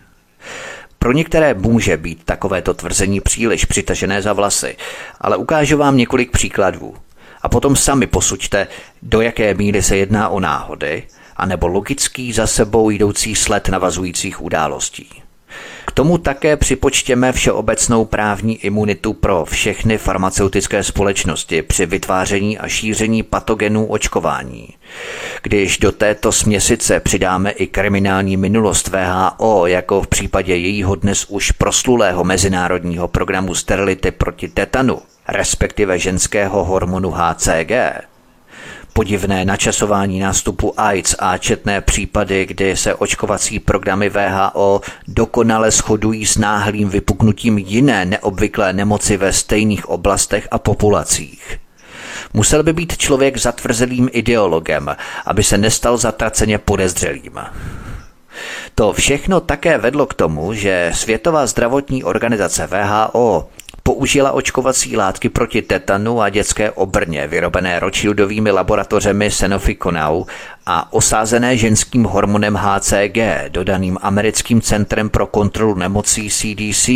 Pro některé může být takovéto tvrzení příliš přitažené za vlasy, ale ukážu vám několik příkladů. A potom sami posuďte, do jaké míry se jedná o náhody, anebo logický za sebou jdoucí sled navazujících událostí tomu také připočtěme všeobecnou právní imunitu pro všechny farmaceutické společnosti při vytváření a šíření patogenů očkování. Když do této směsice přidáme i kriminální minulost VHO, jako v případě jejího dnes už proslulého mezinárodního programu sterility proti tetanu, respektive ženského hormonu HCG, podivné načasování nástupu AIDS a četné případy, kdy se očkovací programy VHO dokonale shodují s náhlým vypuknutím jiné neobvyklé nemoci ve stejných oblastech a populacích. Musel by být člověk zatvrzelým ideologem, aby se nestal zatraceně podezřelým. To všechno také vedlo k tomu, že Světová zdravotní organizace VHO použila očkovací látky proti tetanu a dětské obrně, vyrobené Rothschildovými laboratořemi Sanofi Konau a osázené ženským hormonem HCG, dodaným americkým centrem pro kontrolu nemocí CDC,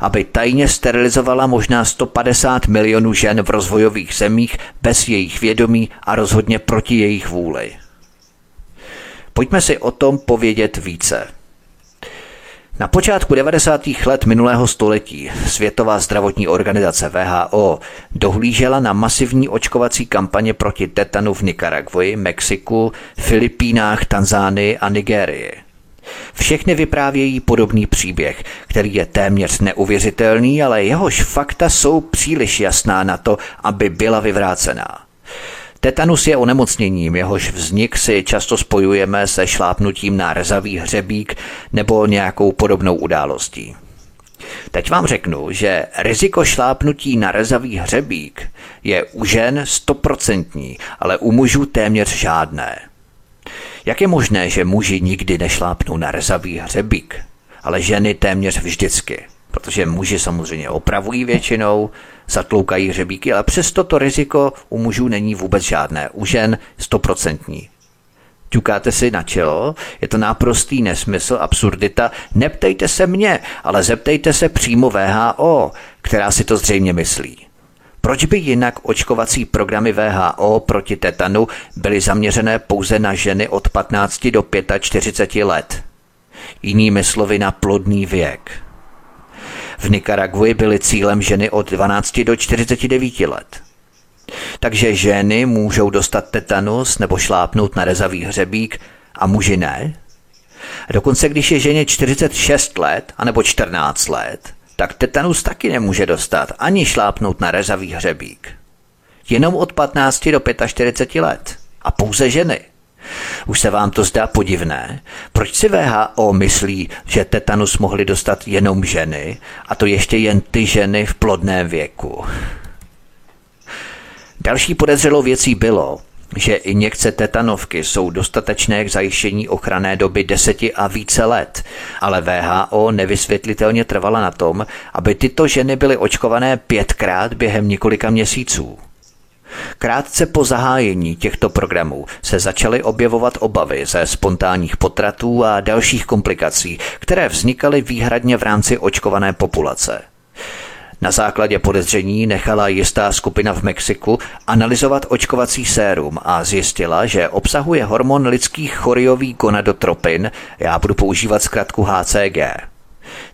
aby tajně sterilizovala možná 150 milionů žen v rozvojových zemích bez jejich vědomí a rozhodně proti jejich vůli. Pojďme si o tom povědět více. Na počátku 90. let minulého století Světová zdravotní organizace VHO dohlížela na masivní očkovací kampaně proti tetanu v Nikaragvoji, Mexiku, Filipínách, Tanzánii a Nigérii. Všechny vyprávějí podobný příběh, který je téměř neuvěřitelný, ale jehož fakta jsou příliš jasná na to, aby byla vyvrácená. Tetanus je onemocněním, jehož vznik si často spojujeme se šlápnutím na rezavý hřebík nebo nějakou podobnou událostí. Teď vám řeknu, že riziko šlápnutí na rezavý hřebík je u žen stoprocentní, ale u mužů téměř žádné. Jak je možné, že muži nikdy nešlápnou na rezavý hřebík, ale ženy téměř vždycky? Protože muži samozřejmě opravují většinou, zatloukají hřebíky, ale přesto to riziko u mužů není vůbec žádné, u žen stoprocentní. Ťukáte si na čelo, je to náprostý nesmysl, absurdita. Neptejte se mě, ale zeptejte se přímo VHO, která si to zřejmě myslí. Proč by jinak očkovací programy VHO proti tetanu byly zaměřené pouze na ženy od 15 do 45 let? Jinými slovy na plodný věk. V Nikaraguji byly cílem ženy od 12 do 49 let. Takže ženy můžou dostat tetanus nebo šlápnout na rezavý hřebík a muži ne? Dokonce když je ženě 46 let anebo 14 let, tak tetanus taky nemůže dostat ani šlápnout na rezavý hřebík. Jenom od 15 do 45 let. A pouze ženy. Už se vám to zdá podivné? Proč si VHO myslí, že tetanus mohly dostat jenom ženy, a to ještě jen ty ženy v plodném věku? Další podezřelou věcí bylo, že injekce tetanovky jsou dostatečné k zajištění ochranné doby deseti a více let, ale VHO nevysvětlitelně trvala na tom, aby tyto ženy byly očkované pětkrát během několika měsíců. Krátce po zahájení těchto programů se začaly objevovat obavy ze spontánních potratů a dalších komplikací, které vznikaly výhradně v rámci očkované populace. Na základě podezření nechala jistá skupina v Mexiku analyzovat očkovací sérum a zjistila, že obsahuje hormon lidských choriový gonadotropin, já budu používat zkratku HCG.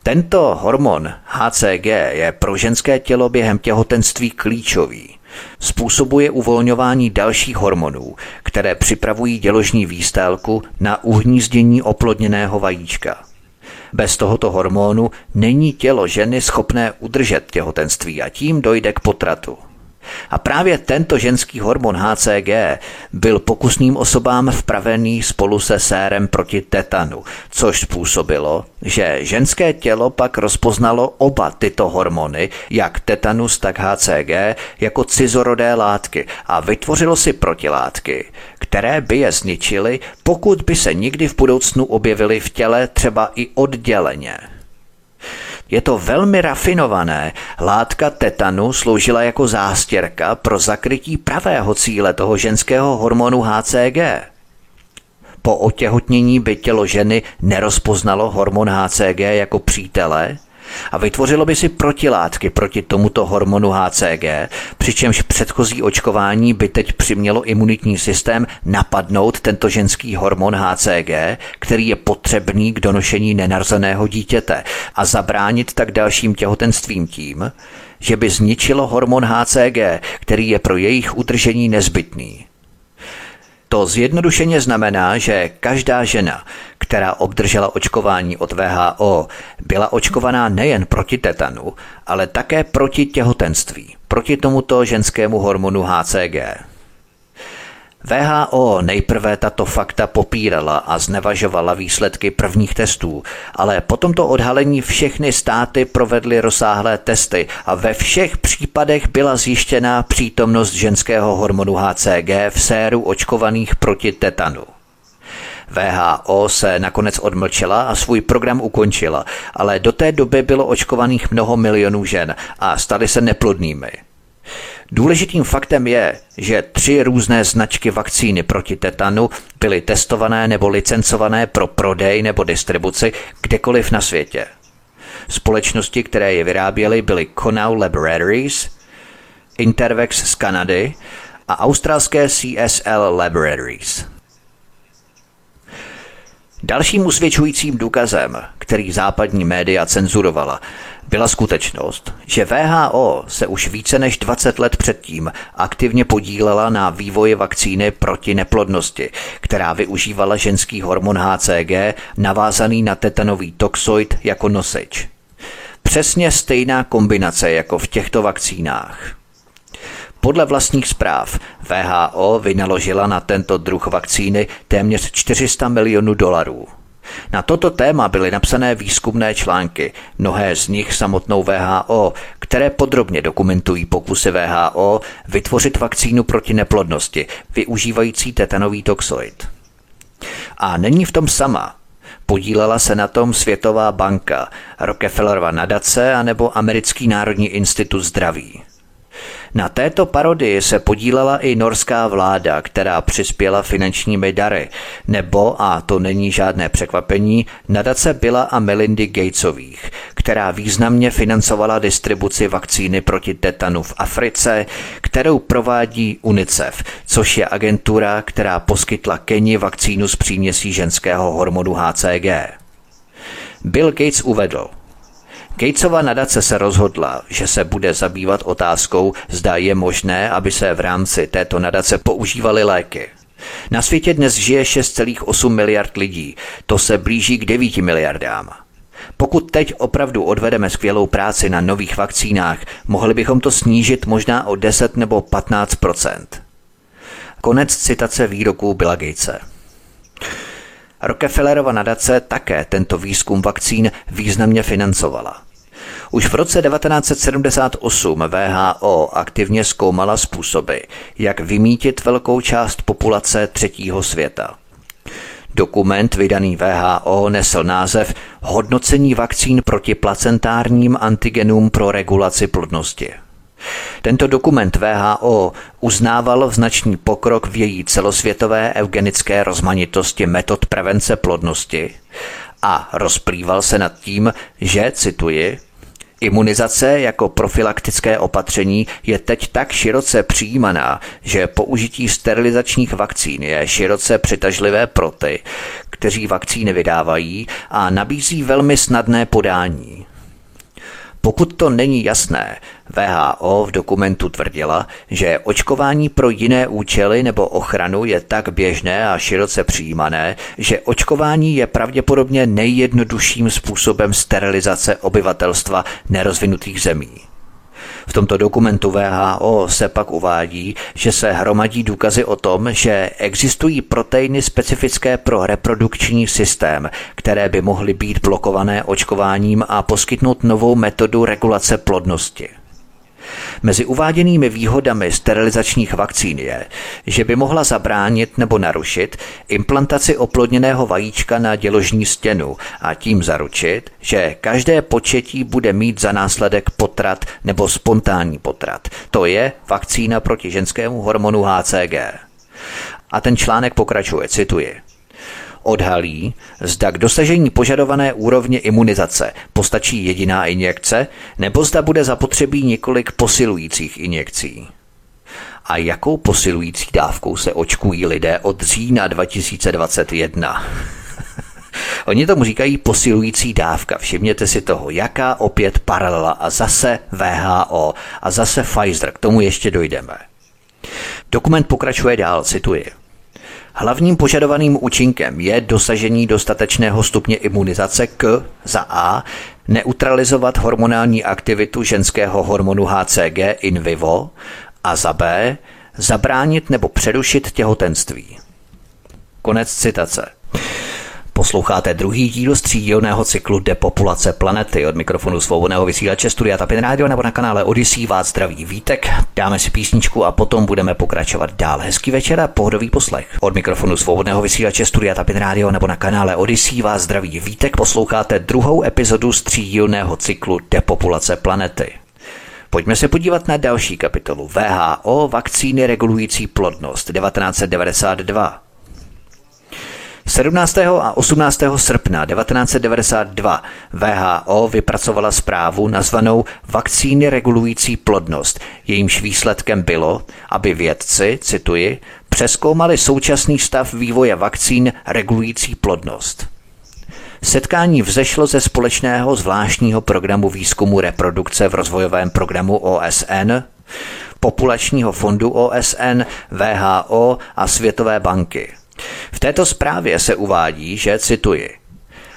Tento hormon HCG je pro ženské tělo během těhotenství klíčový. Způsobuje uvolňování dalších hormonů, které připravují děložní výstélku na uhnízdění oplodněného vajíčka. Bez tohoto hormónu není tělo ženy schopné udržet těhotenství a tím dojde k potratu. A právě tento ženský hormon HCG byl pokusným osobám vpravený spolu se sérem proti tetanu, což způsobilo, že ženské tělo pak rozpoznalo oba tyto hormony, jak tetanus, tak HCG, jako cizorodé látky a vytvořilo si protilátky, které by je zničily, pokud by se nikdy v budoucnu objevily v těle třeba i odděleně. Je to velmi rafinované. Látka tetanu sloužila jako zástěrka pro zakrytí pravého cíle toho ženského hormonu HCG. Po otěhotnění by tělo ženy nerozpoznalo hormon HCG jako přítele, a vytvořilo by si protilátky proti tomuto hormonu HCG, přičemž předchozí očkování by teď přimělo imunitní systém napadnout tento ženský hormon HCG, který je potřebný k donošení nenarozeného dítěte a zabránit tak dalším těhotenstvím tím, že by zničilo hormon HCG, který je pro jejich udržení nezbytný. To zjednodušeně znamená, že každá žena, která obdržela očkování od VHO, byla očkovaná nejen proti tetanu, ale také proti těhotenství, proti tomuto ženskému hormonu HCG. VHO nejprve tato fakta popírala a znevažovala výsledky prvních testů, ale po tomto odhalení všechny státy provedly rozsáhlé testy a ve všech případech byla zjištěna přítomnost ženského hormonu HCG v séru očkovaných proti tetanu. VHO se nakonec odmlčela a svůj program ukončila, ale do té doby bylo očkovaných mnoho milionů žen a staly se neplodnými. Důležitým faktem je, že tři různé značky vakcíny proti tetanu byly testované nebo licencované pro prodej nebo distribuci kdekoliv na světě. Společnosti, které je vyráběly, byly Conau Laboratories, Intervex z Kanady a australské CSL Laboratories. Dalším usvědčujícím důkazem, který západní média cenzurovala, byla skutečnost, že VHO se už více než 20 let předtím aktivně podílela na vývoji vakcíny proti neplodnosti, která využívala ženský hormon HCG navázaný na tetanový toxoid jako nosič. Přesně stejná kombinace jako v těchto vakcínách. Podle vlastních zpráv VHO vynaložila na tento druh vakcíny téměř 400 milionů dolarů. Na toto téma byly napsané výzkumné články, mnohé z nich samotnou VHO, které podrobně dokumentují pokusy VHO vytvořit vakcínu proti neplodnosti, využívající tetanový toxoid. A není v tom sama. Podílela se na tom Světová banka, Rockefellerova nadace anebo Americký národní institut zdraví. Na této parodii se podílela i norská vláda, která přispěla finančními dary, nebo, a to není žádné překvapení, nadace Billa a Melindy Gatesových, která významně financovala distribuci vakcíny proti tetanu v Africe, kterou provádí UNICEF, což je agentura, která poskytla Keni vakcínu z příměsí ženského hormonu HCG. Bill Gates uvedl, Gatesova nadace se rozhodla, že se bude zabývat otázkou, zda je možné, aby se v rámci této nadace používaly léky. Na světě dnes žije 6,8 miliard lidí, to se blíží k 9 miliardám. Pokud teď opravdu odvedeme skvělou práci na nových vakcínách, mohli bychom to snížit možná o 10 nebo 15% Konec citace výroků Billa Gatese. Rockefellerova nadace také tento výzkum vakcín významně financovala. Už v roce 1978 VHO aktivně zkoumala způsoby, jak vymítit velkou část populace třetího světa. Dokument vydaný VHO nesl název Hodnocení vakcín proti placentárním antigenům pro regulaci plodnosti. Tento dokument VHO uznával značný pokrok v její celosvětové eugenické rozmanitosti metod prevence plodnosti a rozplýval se nad tím, že, cituji, Imunizace jako profilaktické opatření je teď tak široce přijímaná, že použití sterilizačních vakcín je široce přitažlivé pro ty, kteří vakcíny vydávají a nabízí velmi snadné podání. Pokud to není jasné, VHO v dokumentu tvrdila, že očkování pro jiné účely nebo ochranu je tak běžné a široce přijímané, že očkování je pravděpodobně nejjednodušším způsobem sterilizace obyvatelstva nerozvinutých zemí. V tomto dokumentu VHO se pak uvádí, že se hromadí důkazy o tom, že existují proteiny specifické pro reprodukční systém, které by mohly být blokované očkováním a poskytnout novou metodu regulace plodnosti. Mezi uváděnými výhodami sterilizačních vakcín je, že by mohla zabránit nebo narušit implantaci oplodněného vajíčka na děložní stěnu a tím zaručit, že každé početí bude mít za následek potrat nebo spontánní potrat. To je vakcína proti ženskému hormonu HCG. A ten článek pokračuje, cituji odhalí, zda k dosažení požadované úrovně imunizace postačí jediná injekce, nebo zda bude zapotřebí několik posilujících injekcí. A jakou posilující dávkou se očkují lidé od října 2021? Oni tomu říkají posilující dávka. Všimněte si toho, jaká opět paralela a zase VHO a zase Pfizer. K tomu ještě dojdeme. Dokument pokračuje dál, cituji. Hlavním požadovaným účinkem je dosažení dostatečného stupně imunizace k za A neutralizovat hormonální aktivitu ženského hormonu HCG in vivo a za B zabránit nebo přerušit těhotenství. Konec citace. Posloucháte druhý díl střídílného cyklu Depopulace planety. Od mikrofonu svobodného vysílače Studia Tapin Radio nebo na kanále Odyssey vás zdraví Vítek. Dáme si písničku a potom budeme pokračovat dál. Hezký večer a pohodový poslech. Od mikrofonu svobodného vysílače Studia Tapin Radio nebo na kanále Odyssey vás zdraví Vítek. Posloucháte druhou epizodu střídílného cyklu Depopulace planety. Pojďme se podívat na další kapitolu VHO vakcíny regulující plodnost 1992. 17. a 18. srpna 1992 VHO vypracovala zprávu nazvanou Vakcíny regulující plodnost. Jejímž výsledkem bylo, aby vědci, cituji, přeskoumali současný stav vývoje vakcín regulující plodnost. Setkání vzešlo ze společného zvláštního programu výzkumu reprodukce v rozvojovém programu OSN, Populačního fondu OSN, VHO a Světové banky – v této zprávě se uvádí, že cituji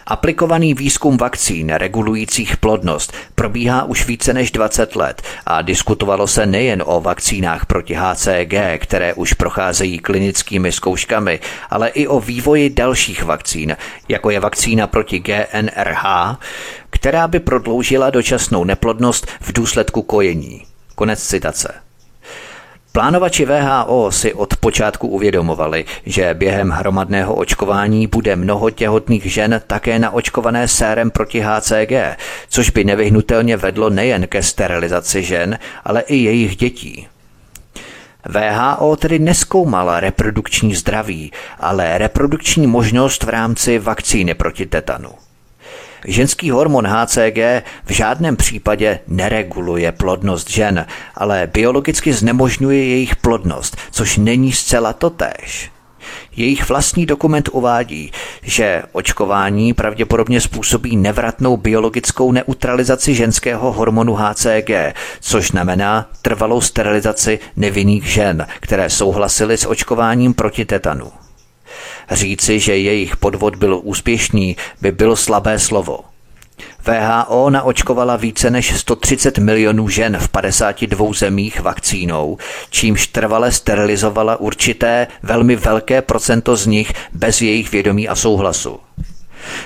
Aplikovaný výzkum vakcín regulujících plodnost probíhá už více než 20 let a diskutovalo se nejen o vakcínách proti HCG, které už procházejí klinickými zkouškami, ale i o vývoji dalších vakcín, jako je vakcína proti GNRH, která by prodloužila dočasnou neplodnost v důsledku kojení. Konec citace. Plánovači VHO si od počátku uvědomovali, že během hromadného očkování bude mnoho těhotných žen také naočkované sérem proti HCG, což by nevyhnutelně vedlo nejen ke sterilizaci žen, ale i jejich dětí. VHO tedy neskoumala reprodukční zdraví, ale reprodukční možnost v rámci vakcíny proti tetanu. Ženský hormon HCG v žádném případě nereguluje plodnost žen, ale biologicky znemožňuje jejich plodnost, což není zcela totéž. Jejich vlastní dokument uvádí, že očkování pravděpodobně způsobí nevratnou biologickou neutralizaci ženského hormonu HCG, což znamená trvalou sterilizaci nevinných žen, které souhlasily s očkováním proti tetanu. Říci, že jejich podvod byl úspěšný, by bylo slabé slovo. VHO naočkovala více než 130 milionů žen v 52 zemích vakcínou, čímž trvale sterilizovala určité velmi velké procento z nich bez jejich vědomí a souhlasu.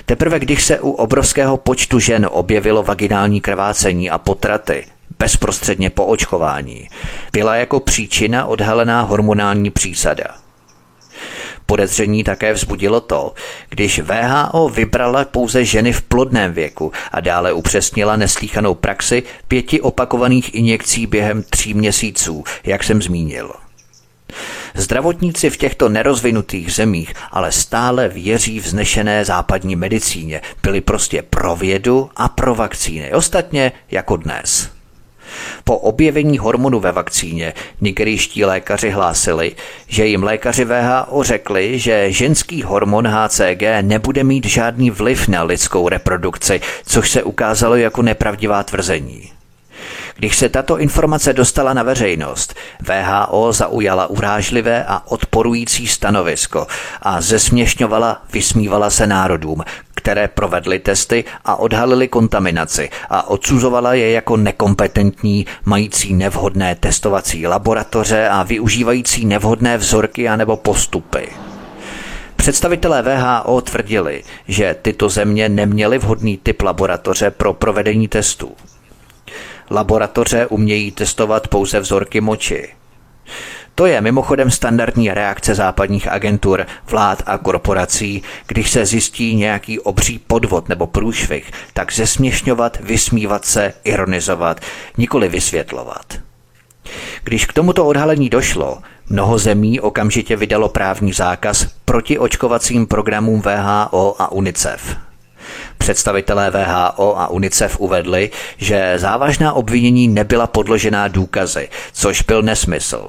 Teprve když se u obrovského počtu žen objevilo vaginální krvácení a potraty, bezprostředně po očkování, byla jako příčina odhalená hormonální přísada. Podezření také vzbudilo to, když VHO vybrala pouze ženy v plodném věku a dále upřesnila neslíchanou praxi pěti opakovaných injekcí během tří měsíců, jak jsem zmínil. Zdravotníci v těchto nerozvinutých zemích ale stále věří vznešené západní medicíně, byli prostě pro vědu a pro vakcíny, ostatně jako dnes. Po objevení hormonu ve vakcíně nigerijští lékaři hlásili, že jim lékaři VHO řekli, že ženský hormon HCG nebude mít žádný vliv na lidskou reprodukci, což se ukázalo jako nepravdivá tvrzení. Když se tato informace dostala na veřejnost, VHO zaujala urážlivé a odporující stanovisko a zesměšňovala, vysmívala se národům, které provedly testy a odhalily kontaminaci a odsuzovala je jako nekompetentní, mající nevhodné testovací laboratoře a využívající nevhodné vzorky anebo postupy. Představitelé VHO tvrdili, že tyto země neměly vhodný typ laboratoře pro provedení testů. Laboratoře umějí testovat pouze vzorky moči. To je mimochodem standardní reakce západních agentur, vlád a korporací, když se zjistí nějaký obří podvod nebo průšvih, tak zesměšňovat, vysmívat se, ironizovat, nikoli vysvětlovat. Když k tomuto odhalení došlo, mnoho zemí okamžitě vydalo právní zákaz proti očkovacím programům VHO a UNICEF. Představitelé VHO a UNICEF uvedli, že závažná obvinění nebyla podložená důkazy, což byl nesmysl.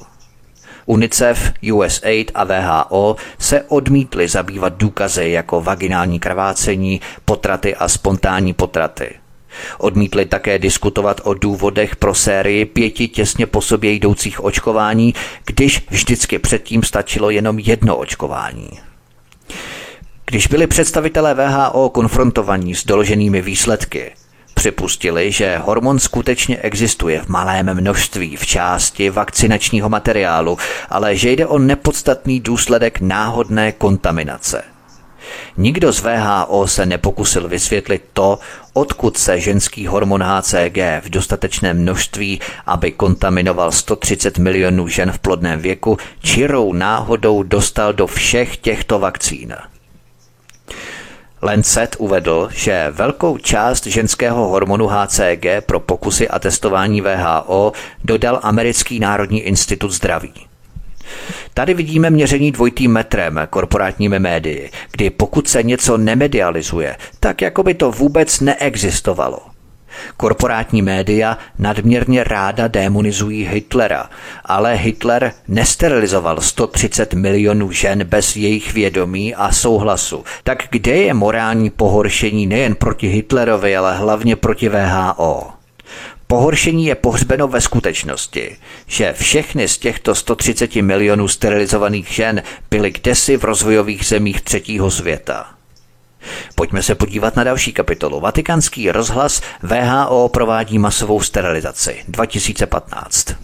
UNICEF, USAID a VHO se odmítli zabývat důkazy jako vaginální krvácení, potraty a spontánní potraty. Odmítli také diskutovat o důvodech pro sérii pěti těsně po sobě jdoucích očkování, když vždycky předtím stačilo jenom jedno očkování. Když byli představitelé VHO konfrontovaní s doloženými výsledky, připustili, že hormon skutečně existuje v malém množství v části vakcinačního materiálu, ale že jde o nepodstatný důsledek náhodné kontaminace. Nikdo z VHO se nepokusil vysvětlit to, odkud se ženský hormon HCG v dostatečném množství, aby kontaminoval 130 milionů žen v plodném věku, čirou náhodou dostal do všech těchto vakcín. Lancet uvedl, že velkou část ženského hormonu HCG pro pokusy a testování VHO dodal Americký národní institut zdraví. Tady vidíme měření dvojitým metrem korporátními médii, kdy pokud se něco nemedializuje, tak jako by to vůbec neexistovalo. Korporátní média nadměrně ráda demonizují Hitlera, ale Hitler nesterilizoval 130 milionů žen bez jejich vědomí a souhlasu. Tak kde je morální pohoršení nejen proti Hitlerovi, ale hlavně proti VHO? Pohoršení je pohřbeno ve skutečnosti, že všechny z těchto 130 milionů sterilizovaných žen byly kdesi v rozvojových zemích třetího světa. Pojďme se podívat na další kapitolu. Vatikánský rozhlas VHO provádí masovou sterilizaci 2015.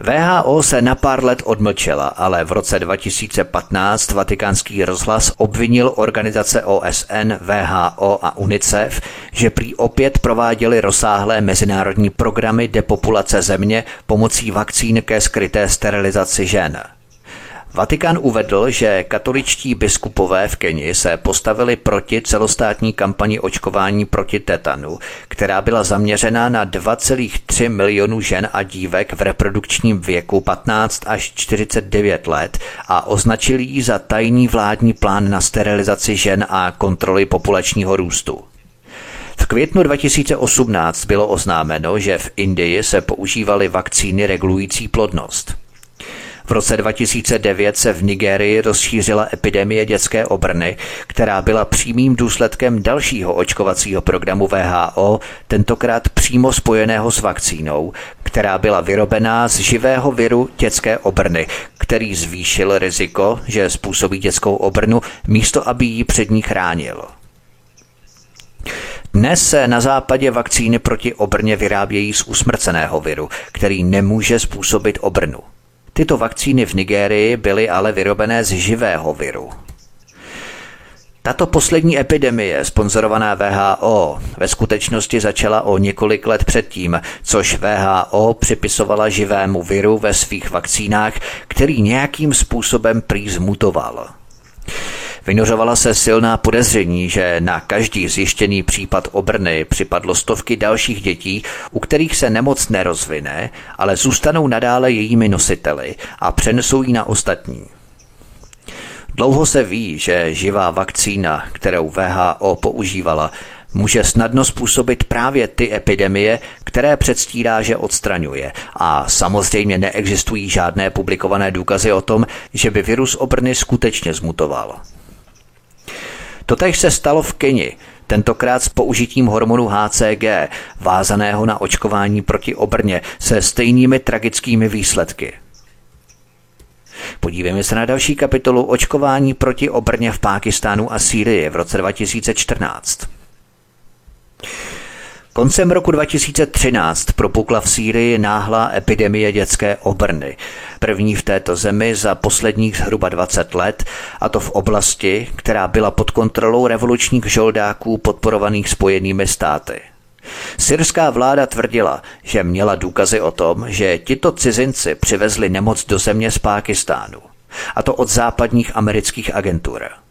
VHO se na pár let odmlčela, ale v roce 2015 vatikánský rozhlas obvinil organizace OSN, VHO a UNICEF, že prý opět prováděli rozsáhlé mezinárodní programy depopulace země pomocí vakcín ke skryté sterilizaci žen. Vatikán uvedl, že katoličtí biskupové v Keni se postavili proti celostátní kampani očkování proti tetanu, která byla zaměřena na 2,3 milionů žen a dívek v reprodukčním věku 15 až 49 let a označili ji za tajný vládní plán na sterilizaci žen a kontroly populačního růstu. V květnu 2018 bylo oznámeno, že v Indii se používaly vakcíny regulující plodnost. V roce 2009 se v Nigérii rozšířila epidemie dětské obrny, která byla přímým důsledkem dalšího očkovacího programu VHO, tentokrát přímo spojeného s vakcínou, která byla vyrobená z živého viru dětské obrny, který zvýšil riziko, že způsobí dětskou obrnu, místo aby ji před ní chránil. Dnes se na západě vakcíny proti obrně vyrábějí z usmrceného viru, který nemůže způsobit obrnu. Tyto vakcíny v Nigérii byly ale vyrobené z živého viru. Tato poslední epidemie, sponzorovaná VHO, ve skutečnosti začala o několik let předtím, což VHO připisovala živému viru ve svých vakcínách, který nějakým způsobem prý zmutoval. Vynořovala se silná podezření, že na každý zjištěný případ obrny připadlo stovky dalších dětí, u kterých se nemoc nerozvine, ale zůstanou nadále jejími nositeli a přenesou ji na ostatní. Dlouho se ví, že živá vakcína, kterou VHO používala, může snadno způsobit právě ty epidemie, které předstírá, že odstraňuje. A samozřejmě neexistují žádné publikované důkazy o tom, že by virus obrny skutečně zmutoval. Totež se stalo v Keni, tentokrát s použitím hormonu HCG, vázaného na očkování proti obrně, se stejnými tragickými výsledky. Podívejme se na další kapitolu očkování proti obrně v Pákistánu a Sýrii v roce 2014. Koncem roku 2013 propukla v Sýrii náhlá epidemie dětské obrny. První v této zemi za posledních zhruba 20 let, a to v oblasti, která byla pod kontrolou revolučních žoldáků podporovaných spojenými státy. Syrská vláda tvrdila, že měla důkazy o tom, že tito cizinci přivezli nemoc do země z Pákistánu, a to od západních amerických agentur.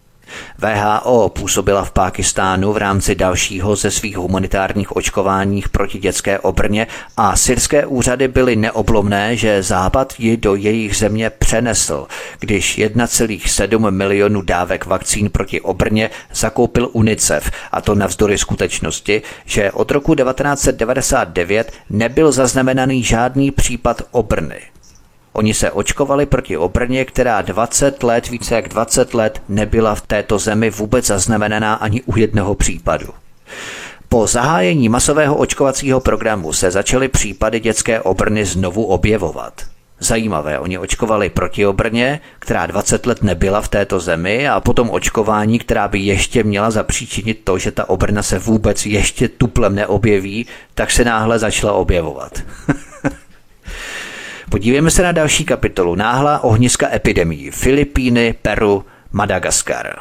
VHO působila v Pákistánu v rámci dalšího ze svých humanitárních očkováních proti dětské obrně a syrské úřady byly neoblomné, že Západ ji do jejich země přenesl, když 1,7 milionů dávek vakcín proti obrně zakoupil UNICEF, a to navzdory skutečnosti, že od roku 1999 nebyl zaznamenaný žádný případ obrny. Oni se očkovali proti obrně, která 20 let, více jak 20 let nebyla v této zemi vůbec zaznamenaná ani u jednoho případu. Po zahájení masového očkovacího programu se začaly případy dětské obrny znovu objevovat. Zajímavé, oni očkovali proti obrně, která 20 let nebyla v této zemi a potom očkování, která by ještě měla zapříčinit to, že ta obrna se vůbec ještě tuplem neobjeví, tak se náhle začala objevovat. Podívejme se na další kapitolu. Náhlá ohniska epidemii. Filipíny, Peru, Madagaskar.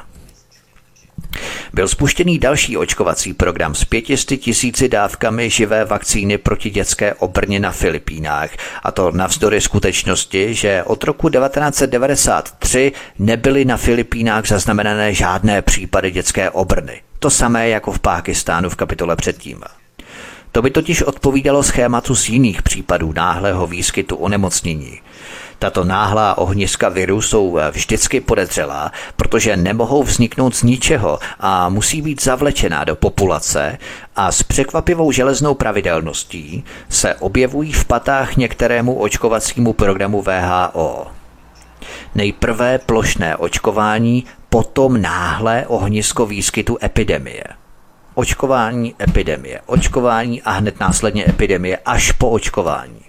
Byl spuštěný další očkovací program s 500 tisíci dávkami živé vakcíny proti dětské obrně na Filipínách. A to navzdory skutečnosti, že od roku 1993 nebyly na Filipínách zaznamenané žádné případy dětské obrny. To samé jako v Pákistánu v kapitole předtím. To by totiž odpovídalo schématu z jiných případů náhlého výskytu onemocnění. Tato náhlá ohniska viru jsou vždycky podezřelá, protože nemohou vzniknout z ničeho a musí být zavlečená do populace a s překvapivou železnou pravidelností se objevují v patách některému očkovacímu programu VHO. Nejprve plošné očkování, potom náhlé ohnisko výskytu epidemie – očkování, epidemie, očkování a hned následně epidemie až po očkování.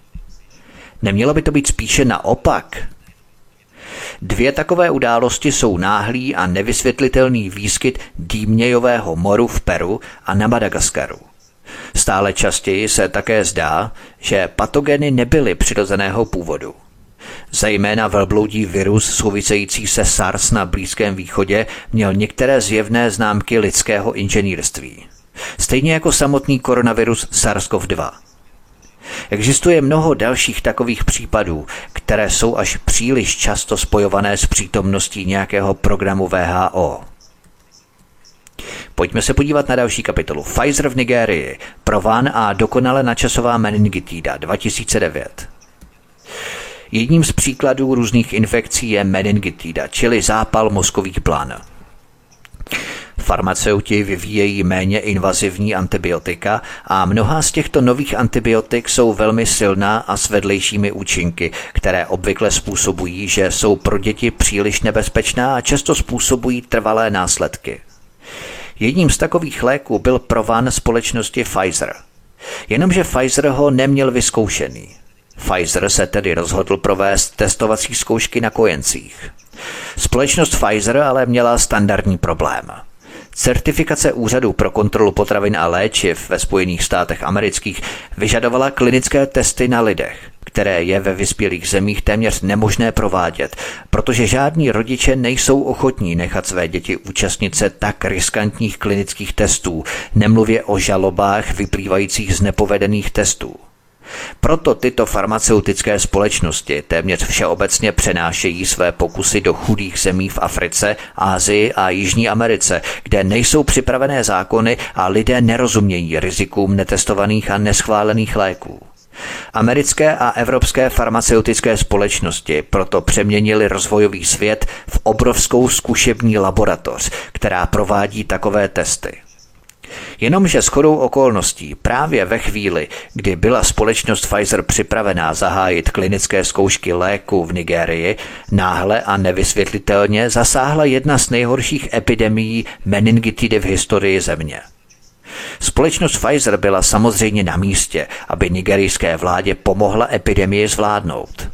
Nemělo by to být spíše naopak? Dvě takové události jsou náhlý a nevysvětlitelný výskyt dýmějového moru v Peru a na Madagaskaru. Stále častěji se také zdá, že patogeny nebyly přirozeného původu. Zejména velbloudí virus související se SARS na Blízkém východě měl některé zjevné známky lidského inženýrství. Stejně jako samotný koronavirus SARS-CoV-2. Existuje mnoho dalších takových případů, které jsou až příliš často spojované s přítomností nějakého programu VHO. Pojďme se podívat na další kapitolu. Pfizer v Nigérii. Provan a dokonale načasová meningitída 2009. Jedním z příkladů různých infekcí je meningitida, čili zápal mozkových plán. Farmaceuti vyvíjejí méně invazivní antibiotika a mnoha z těchto nových antibiotik jsou velmi silná a s vedlejšími účinky, které obvykle způsobují, že jsou pro děti příliš nebezpečná a často způsobují trvalé následky. Jedním z takových léků byl provan společnosti Pfizer. Jenomže Pfizer ho neměl vyzkoušený. Pfizer se tedy rozhodl provést testovací zkoušky na kojencích. Společnost Pfizer ale měla standardní problém. Certifikace Úřadu pro kontrolu potravin a léčiv ve Spojených státech amerických vyžadovala klinické testy na lidech, které je ve vyspělých zemích téměř nemožné provádět, protože žádní rodiče nejsou ochotní nechat své děti účastnit se tak riskantních klinických testů, nemluvě o žalobách vyplývajících z nepovedených testů. Proto tyto farmaceutické společnosti téměř všeobecně přenášejí své pokusy do chudých zemí v Africe, Ázii a Jižní Americe, kde nejsou připravené zákony a lidé nerozumějí rizikům netestovaných a neschválených léků. Americké a evropské farmaceutické společnosti proto přeměnili rozvojový svět v obrovskou zkušební laboratoř, která provádí takové testy. Jenomže shodou okolností právě ve chvíli, kdy byla společnost Pfizer připravená zahájit klinické zkoušky léku v Nigérii, náhle a nevysvětlitelně zasáhla jedna z nejhorších epidemií meningitidy v historii země. Společnost Pfizer byla samozřejmě na místě, aby nigerijské vládě pomohla epidemii zvládnout.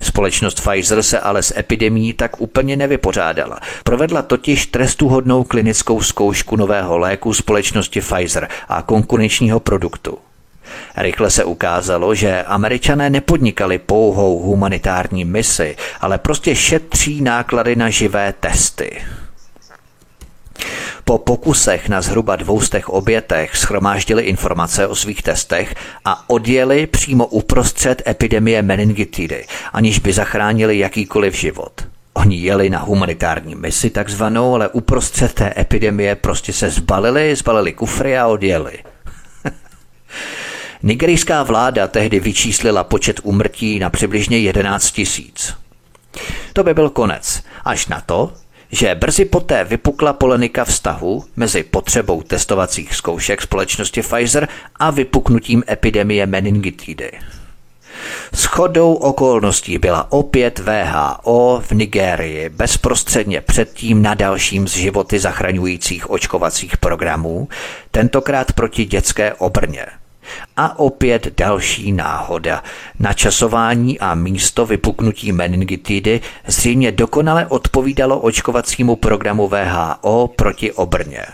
Společnost Pfizer se ale s epidemí tak úplně nevypořádala. Provedla totiž trestuhodnou klinickou zkoušku nového léku společnosti Pfizer a konkurenčního produktu. Rychle se ukázalo, že američané nepodnikali pouhou humanitární misi, ale prostě šetří náklady na živé testy. Po pokusech na zhruba dvoustech obětech schromáždili informace o svých testech a odjeli přímo uprostřed epidemie meningitidy, aniž by zachránili jakýkoliv život. Oni jeli na humanitární misi takzvanou, ale uprostřed té epidemie prostě se zbalili, zbalili kufry a odjeli. Nigerijská vláda tehdy vyčíslila počet úmrtí na přibližně 11 tisíc. To by byl konec. Až na to, že brzy poté vypukla polenika vztahu mezi potřebou testovacích zkoušek společnosti Pfizer a vypuknutím epidemie meningitidy. Schodou okolností byla opět VHO v Nigérii bezprostředně předtím na dalším z životy zachraňujících očkovacích programů, tentokrát proti dětské obrně – a opět další náhoda. Načasování a místo vypuknutí meningitidy zřejmě dokonale odpovídalo očkovacímu programu VHO proti obrně.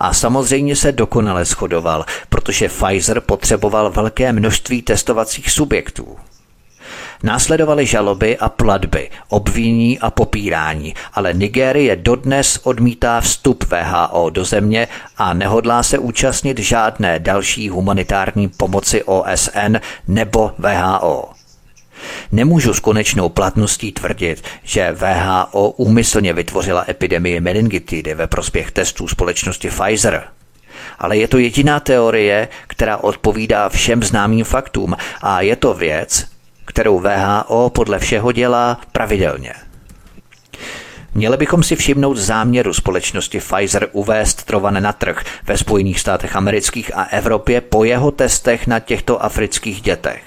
A samozřejmě se dokonale shodoval, protože Pfizer potřeboval velké množství testovacích subjektů. Následovaly žaloby a platby, obvinění a popírání, ale Nigérie dodnes odmítá vstup VHO do země a nehodlá se účastnit žádné další humanitární pomoci OSN nebo VHO. Nemůžu s konečnou platností tvrdit, že VHO úmyslně vytvořila epidemii meningitidy ve prospěch testů společnosti Pfizer. Ale je to jediná teorie, která odpovídá všem známým faktům a je to věc, kterou VHO podle všeho dělá pravidelně. Měli bychom si všimnout záměru společnosti Pfizer uvést Trovan na trh ve Spojených státech amerických a Evropě po jeho testech na těchto afrických dětech.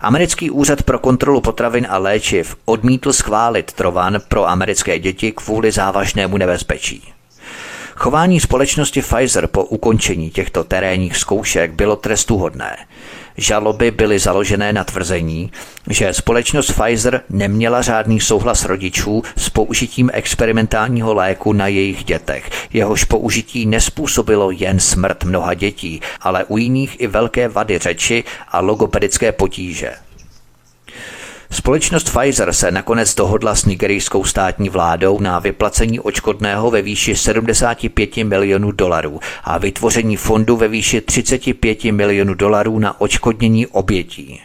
Americký úřad pro kontrolu potravin a léčiv odmítl schválit Trovan pro americké děti kvůli závažnému nebezpečí. Chování společnosti Pfizer po ukončení těchto terénních zkoušek bylo trestuhodné. Žaloby byly založené na tvrzení, že společnost Pfizer neměla žádný souhlas rodičů s použitím experimentálního léku na jejich dětech. Jehož použití nespůsobilo jen smrt mnoha dětí, ale u jiných i velké vady řeči a logopedické potíže. Společnost Pfizer se nakonec dohodla s nigerijskou státní vládou na vyplacení očkodného ve výši 75 milionů dolarů a vytvoření fondu ve výši 35 milionů dolarů na očkodnění obětí.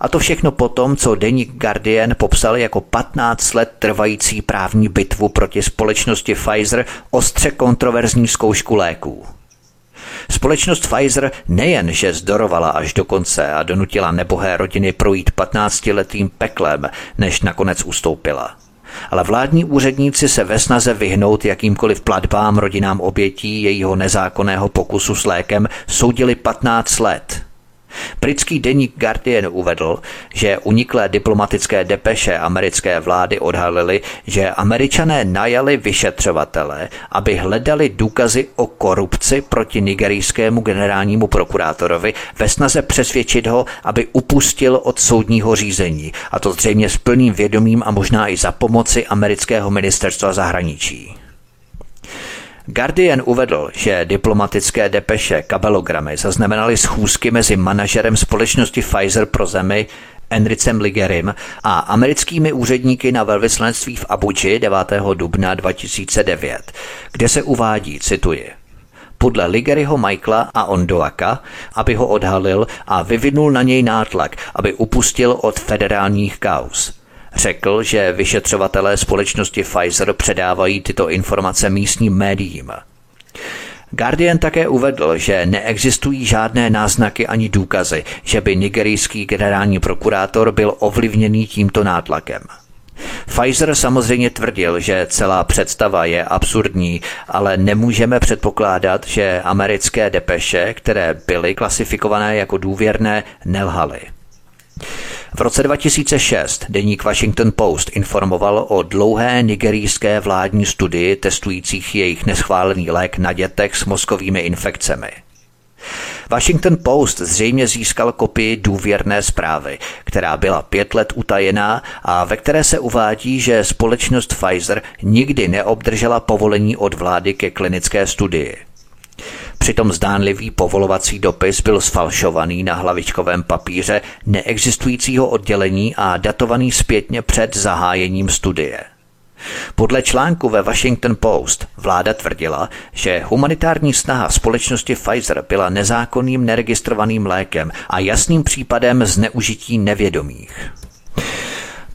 A to všechno potom, co deník Guardian popsal jako 15 let trvající právní bitvu proti společnosti Pfizer ostře kontroverzní zkoušku léků. Společnost Pfizer nejen, že zdorovala až do konce a donutila nebohé rodiny projít 15-letým peklem, než nakonec ustoupila. Ale vládní úředníci se ve snaze vyhnout jakýmkoliv platbám rodinám obětí jejího nezákonného pokusu s lékem soudili 15 let – Britský deník Guardian uvedl, že uniklé diplomatické depeše americké vlády odhalily, že američané najali vyšetřovatele, aby hledali důkazy o korupci proti nigerijskému generálnímu prokurátorovi ve snaze přesvědčit ho, aby upustil od soudního řízení, a to zřejmě s plným vědomím a možná i za pomoci amerického ministerstva zahraničí. Guardian uvedl, že diplomatické depeše kabelogramy zaznamenaly schůzky mezi manažerem společnosti Pfizer pro zemi Enricem Ligerim a americkými úředníky na velvyslanectví v Abuji 9. dubna 2009, kde se uvádí, cituji, podle Ligeryho Michaela a Ondoaka, aby ho odhalil a vyvinul na něj nátlak, aby upustil od federálních kaus. Řekl, že vyšetřovatelé společnosti Pfizer předávají tyto informace místním médiím. Guardian také uvedl, že neexistují žádné náznaky ani důkazy, že by nigerijský generální prokurátor byl ovlivněný tímto nátlakem. Pfizer samozřejmě tvrdil, že celá představa je absurdní, ale nemůžeme předpokládat, že americké depeše, které byly klasifikované jako důvěrné, nelhaly. V roce 2006 deník Washington Post informoval o dlouhé nigerijské vládní studii testujících jejich neschválený lék na dětech s mozkovými infekcemi. Washington Post zřejmě získal kopii důvěrné zprávy, která byla pět let utajená a ve které se uvádí, že společnost Pfizer nikdy neobdržela povolení od vlády ke klinické studii. Přitom zdánlivý povolovací dopis byl sfalšovaný na hlavičkovém papíře neexistujícího oddělení a datovaný zpětně před zahájením studie. Podle článku ve Washington Post vláda tvrdila, že humanitární snaha společnosti Pfizer byla nezákonným neregistrovaným lékem a jasným případem zneužití nevědomých.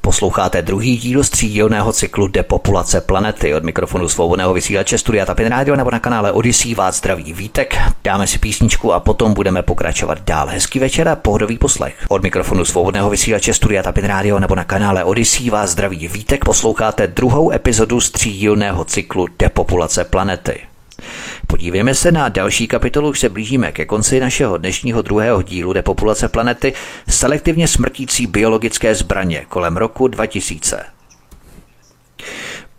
Posloucháte druhý díl střídílného cyklu Depopulace planety od mikrofonu svobodného vysílače Studia Tapin Radio nebo na kanále Odyssey vás zdraví vítek. Dáme si písničku a potom budeme pokračovat dál. Hezký večer a pohodový poslech. Od mikrofonu svobodného vysílače Studia Tapin Radio nebo na kanále Odyssey vás zdraví vítek. Posloucháte druhou epizodu střídílného cyklu Depopulace planety. Podívejme se na další kapitolu, už se blížíme ke konci našeho dnešního druhého dílu Depopulace planety, selektivně smrtící biologické zbraně kolem roku 2000.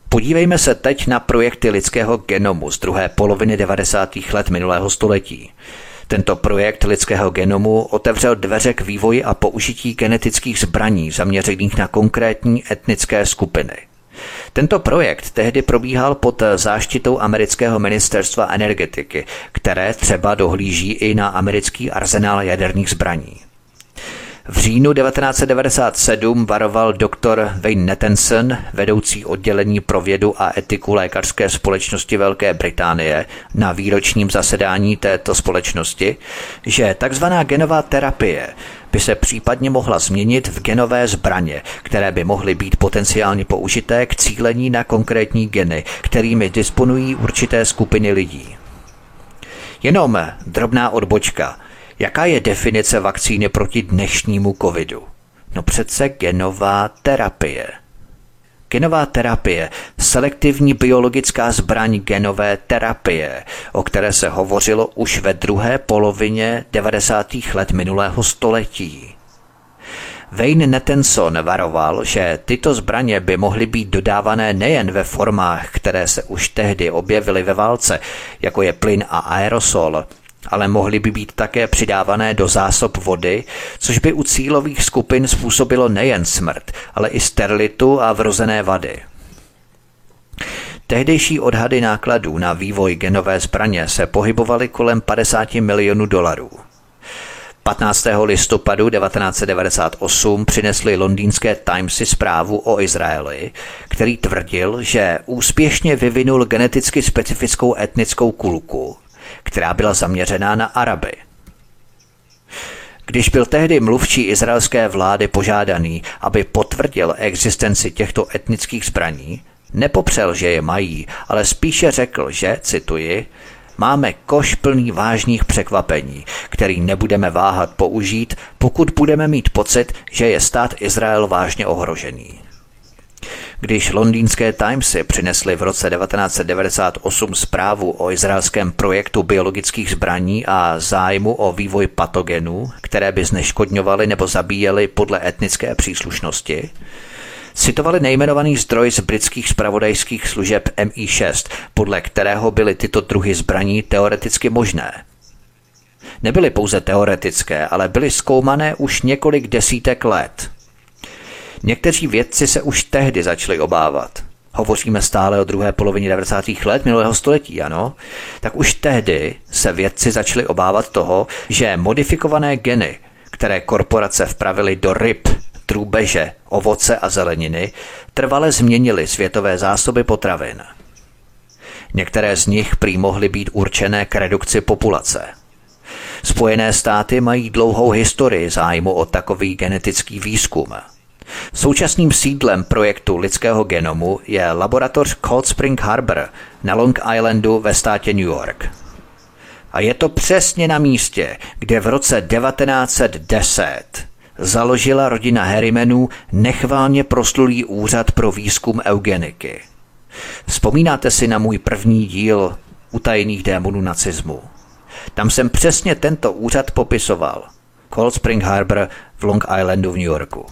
Podívejme se teď na projekty lidského genomu z druhé poloviny 90. let minulého století. Tento projekt lidského genomu otevřel dveře k vývoji a použití genetických zbraní zaměřených na konkrétní etnické skupiny – tento projekt tehdy probíhal pod záštitou amerického ministerstva energetiky, které třeba dohlíží i na americký arzenál jaderných zbraní. V říjnu 1997 varoval doktor Wayne Nettenson, vedoucí oddělení pro vědu a etiku lékařské společnosti Velké Británie, na výročním zasedání této společnosti, že tzv. genová terapie by se případně mohla změnit v genové zbraně, které by mohly být potenciálně použité k cílení na konkrétní geny, kterými disponují určité skupiny lidí. Jenom drobná odbočka – Jaká je definice vakcíny proti dnešnímu covidu? No přece genová terapie. Genová terapie, selektivní biologická zbraň genové terapie, o které se hovořilo už ve druhé polovině 90. let minulého století. Wayne Nettenson varoval, že tyto zbraně by mohly být dodávané nejen ve formách, které se už tehdy objevily ve válce, jako je plyn a aerosol, ale mohly by být také přidávané do zásob vody, což by u cílových skupin způsobilo nejen smrt, ale i sterilitu a vrozené vady. Tehdejší odhady nákladů na vývoj genové zbraně se pohybovaly kolem 50 milionů dolarů. 15. listopadu 1998 přinesli londýnské Timesy zprávu o Izraeli, který tvrdil, že úspěšně vyvinul geneticky specifickou etnickou kulku, která byla zaměřená na Araby. Když byl tehdy mluvčí izraelské vlády požádaný, aby potvrdil existenci těchto etnických zbraní, nepopřel, že je mají, ale spíše řekl, že, cituji, máme koš plný vážných překvapení, který nebudeme váhat použít, pokud budeme mít pocit, že je stát Izrael vážně ohrožený. Když londýnské Timesy přinesly v roce 1998 zprávu o izraelském projektu biologických zbraní a zájmu o vývoj patogenů, které by zneškodňovaly nebo zabíjely podle etnické příslušnosti, citovali nejmenovaný zdroj z britských spravodajských služeb MI6, podle kterého byly tyto druhy zbraní teoreticky možné. Nebyly pouze teoretické, ale byly zkoumané už několik desítek let – Někteří vědci se už tehdy začali obávat. Hovoříme stále o druhé polovině 90. let minulého století, ano? Tak už tehdy se vědci začali obávat toho, že modifikované geny, které korporace vpravily do ryb, drůbeže, ovoce a zeleniny, trvale změnily světové zásoby potravin. Některé z nich prý mohly být určené k redukci populace. Spojené státy mají dlouhou historii zájmu o takový genetický výzkum – Současným sídlem projektu lidského genomu je laboratoř Cold Spring Harbor na Long Islandu ve státě New York. A je to přesně na místě, kde v roce 1910 založila rodina Harrimanů nechválně proslulý úřad pro výzkum eugeniky. Vzpomínáte si na můj první díl utajených démonů nacismu? Tam jsem přesně tento úřad popisoval. Cold Spring Harbor v Long Islandu v New Yorku.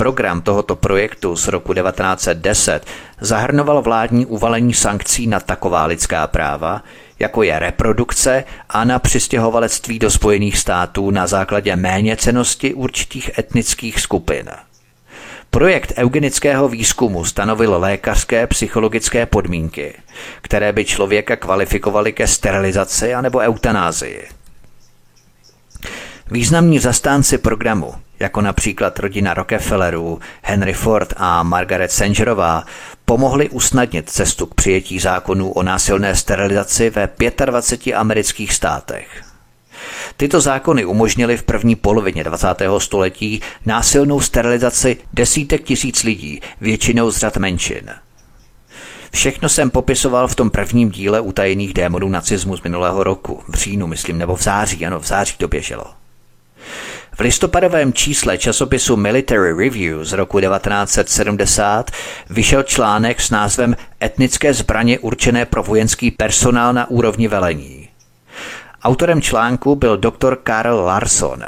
Program tohoto projektu z roku 1910 zahrnoval vládní uvalení sankcí na taková lidská práva, jako je reprodukce a na přistěhovalectví do Spojených států na základě méněcenosti určitých etnických skupin. Projekt eugenického výzkumu stanovil lékařské psychologické podmínky, které by člověka kvalifikovaly ke sterilizaci anebo eutanázii. Významní zastánci programu jako například rodina Rockefellerů, Henry Ford a Margaret Sangerová, pomohli usnadnit cestu k přijetí zákonů o násilné sterilizaci ve 25 amerických státech. Tyto zákony umožnily v první polovině 20. století násilnou sterilizaci desítek tisíc lidí, většinou z řad menšin. Všechno jsem popisoval v tom prvním díle utajených démonů nacismu z minulého roku, v říjnu, myslím, nebo v září, ano, v září to běželo. V listopadovém čísle časopisu Military Review z roku 1970 vyšel článek s názvem Etnické zbraně určené pro vojenský personál na úrovni velení. Autorem článku byl doktor Karl Larsson,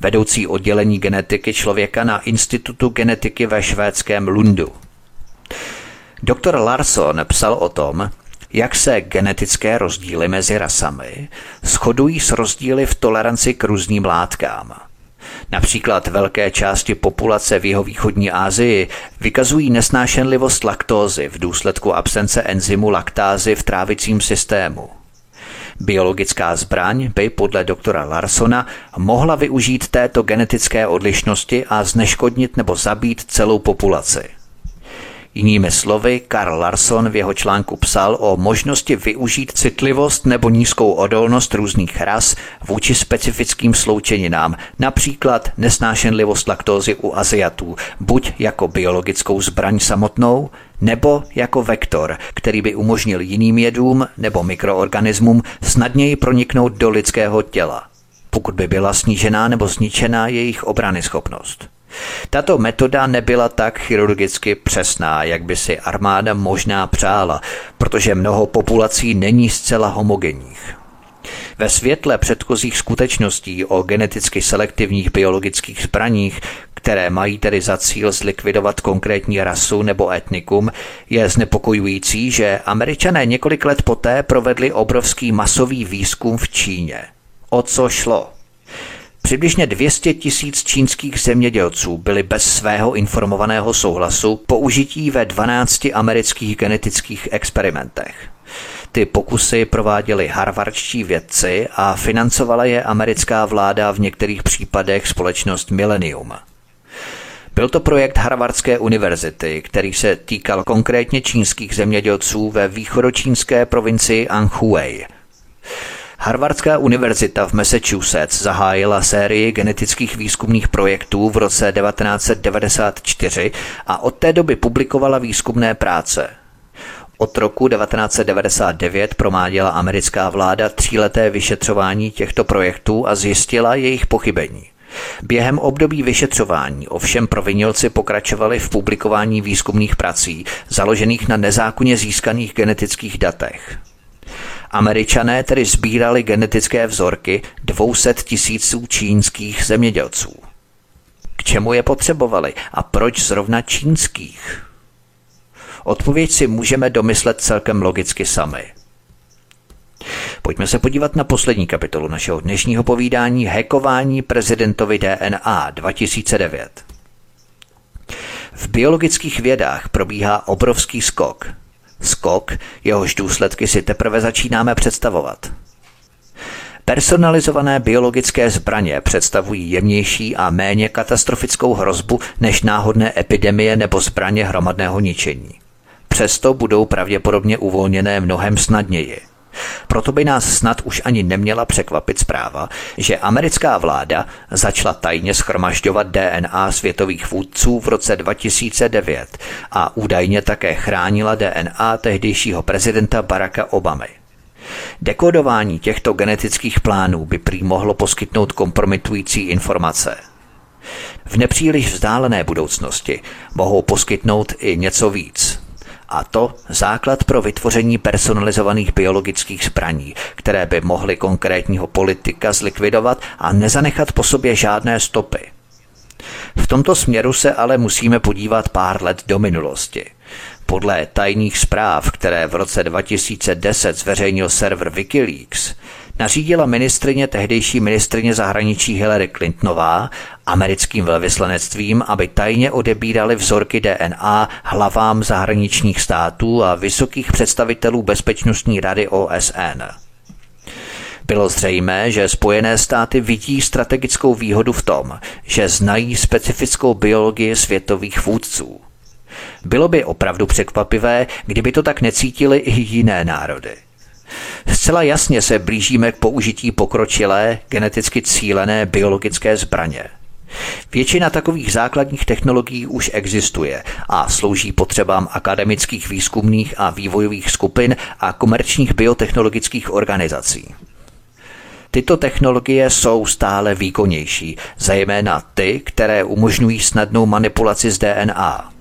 vedoucí oddělení genetiky člověka na Institutu genetiky ve švédském Lundu. Doktor Larsson psal o tom, jak se genetické rozdíly mezi rasami shodují s rozdíly v toleranci k různým látkám – Například velké části populace v jeho východní Asii vykazují nesnášenlivost laktózy v důsledku absence enzymu laktázy v trávicím systému. Biologická zbraň by podle doktora Larsona mohla využít této genetické odlišnosti a zneškodnit nebo zabít celou populaci. Jinými slovy, Karl Larson v jeho článku psal o možnosti využít citlivost nebo nízkou odolnost různých ras vůči specifickým sloučeninám, například nesnášenlivost laktózy u Aziatů, buď jako biologickou zbraň samotnou, nebo jako vektor, který by umožnil jiným jedům nebo mikroorganismům snadněji proniknout do lidského těla, pokud by byla snížená nebo zničená jejich obrany schopnost. Tato metoda nebyla tak chirurgicky přesná, jak by si armáda možná přála, protože mnoho populací není zcela homogenních. Ve světle předchozích skutečností o geneticky selektivních biologických zbraních, které mají tedy za cíl zlikvidovat konkrétní rasu nebo etnikum, je znepokojující, že američané několik let poté provedli obrovský masový výzkum v Číně. O co šlo? Přibližně 200 tisíc čínských zemědělců byli bez svého informovaného souhlasu použití ve 12 amerických genetických experimentech. Ty pokusy prováděli harvardští vědci a financovala je americká vláda v některých případech společnost Millennium. Byl to projekt Harvardské univerzity, který se týkal konkrétně čínských zemědělců ve východočínské provincii Anhui. Harvardská univerzita v Massachusetts zahájila sérii genetických výzkumných projektů v roce 1994 a od té doby publikovala výzkumné práce. Od roku 1999 promáděla americká vláda tříleté vyšetřování těchto projektů a zjistila jejich pochybení. Během období vyšetřování ovšem provinilci pokračovali v publikování výzkumných prací založených na nezákonně získaných genetických datech. Američané tedy sbírali genetické vzorky 200 tisíců čínských zemědělců. K čemu je potřebovali a proč zrovna čínských? Odpověď si můžeme domyslet celkem logicky sami. Pojďme se podívat na poslední kapitolu našeho dnešního povídání Hekování prezidentovi DNA 2009. V biologických vědách probíhá obrovský skok. Skok, jehož důsledky si teprve začínáme představovat. Personalizované biologické zbraně představují jemnější a méně katastrofickou hrozbu než náhodné epidemie nebo zbraně hromadného ničení. Přesto budou pravděpodobně uvolněné mnohem snadněji – proto by nás snad už ani neměla překvapit zpráva, že americká vláda začala tajně schromažďovat DNA světových vůdců v roce 2009 a údajně také chránila DNA tehdejšího prezidenta Baracka Obamy. Dekodování těchto genetických plánů by prý mohlo poskytnout kompromitující informace. V nepříliš vzdálené budoucnosti mohou poskytnout i něco víc – a to základ pro vytvoření personalizovaných biologických zbraní, které by mohly konkrétního politika zlikvidovat a nezanechat po sobě žádné stopy. V tomto směru se ale musíme podívat pár let do minulosti. Podle tajných zpráv, které v roce 2010 zveřejnil server Wikileaks, nařídila ministrině tehdejší ministrině zahraničí Hillary Clintonová americkým velvyslanectvím, aby tajně odebírali vzorky DNA hlavám zahraničních států a vysokých představitelů Bezpečnostní rady OSN. Bylo zřejmé, že Spojené státy vidí strategickou výhodu v tom, že znají specifickou biologii světových vůdců. Bylo by opravdu překvapivé, kdyby to tak necítili i jiné národy. Zcela jasně se blížíme k použití pokročilé, geneticky cílené biologické zbraně. Většina takových základních technologií už existuje a slouží potřebám akademických výzkumných a vývojových skupin a komerčních biotechnologických organizací. Tyto technologie jsou stále výkonnější, zejména ty, které umožňují snadnou manipulaci z DNA.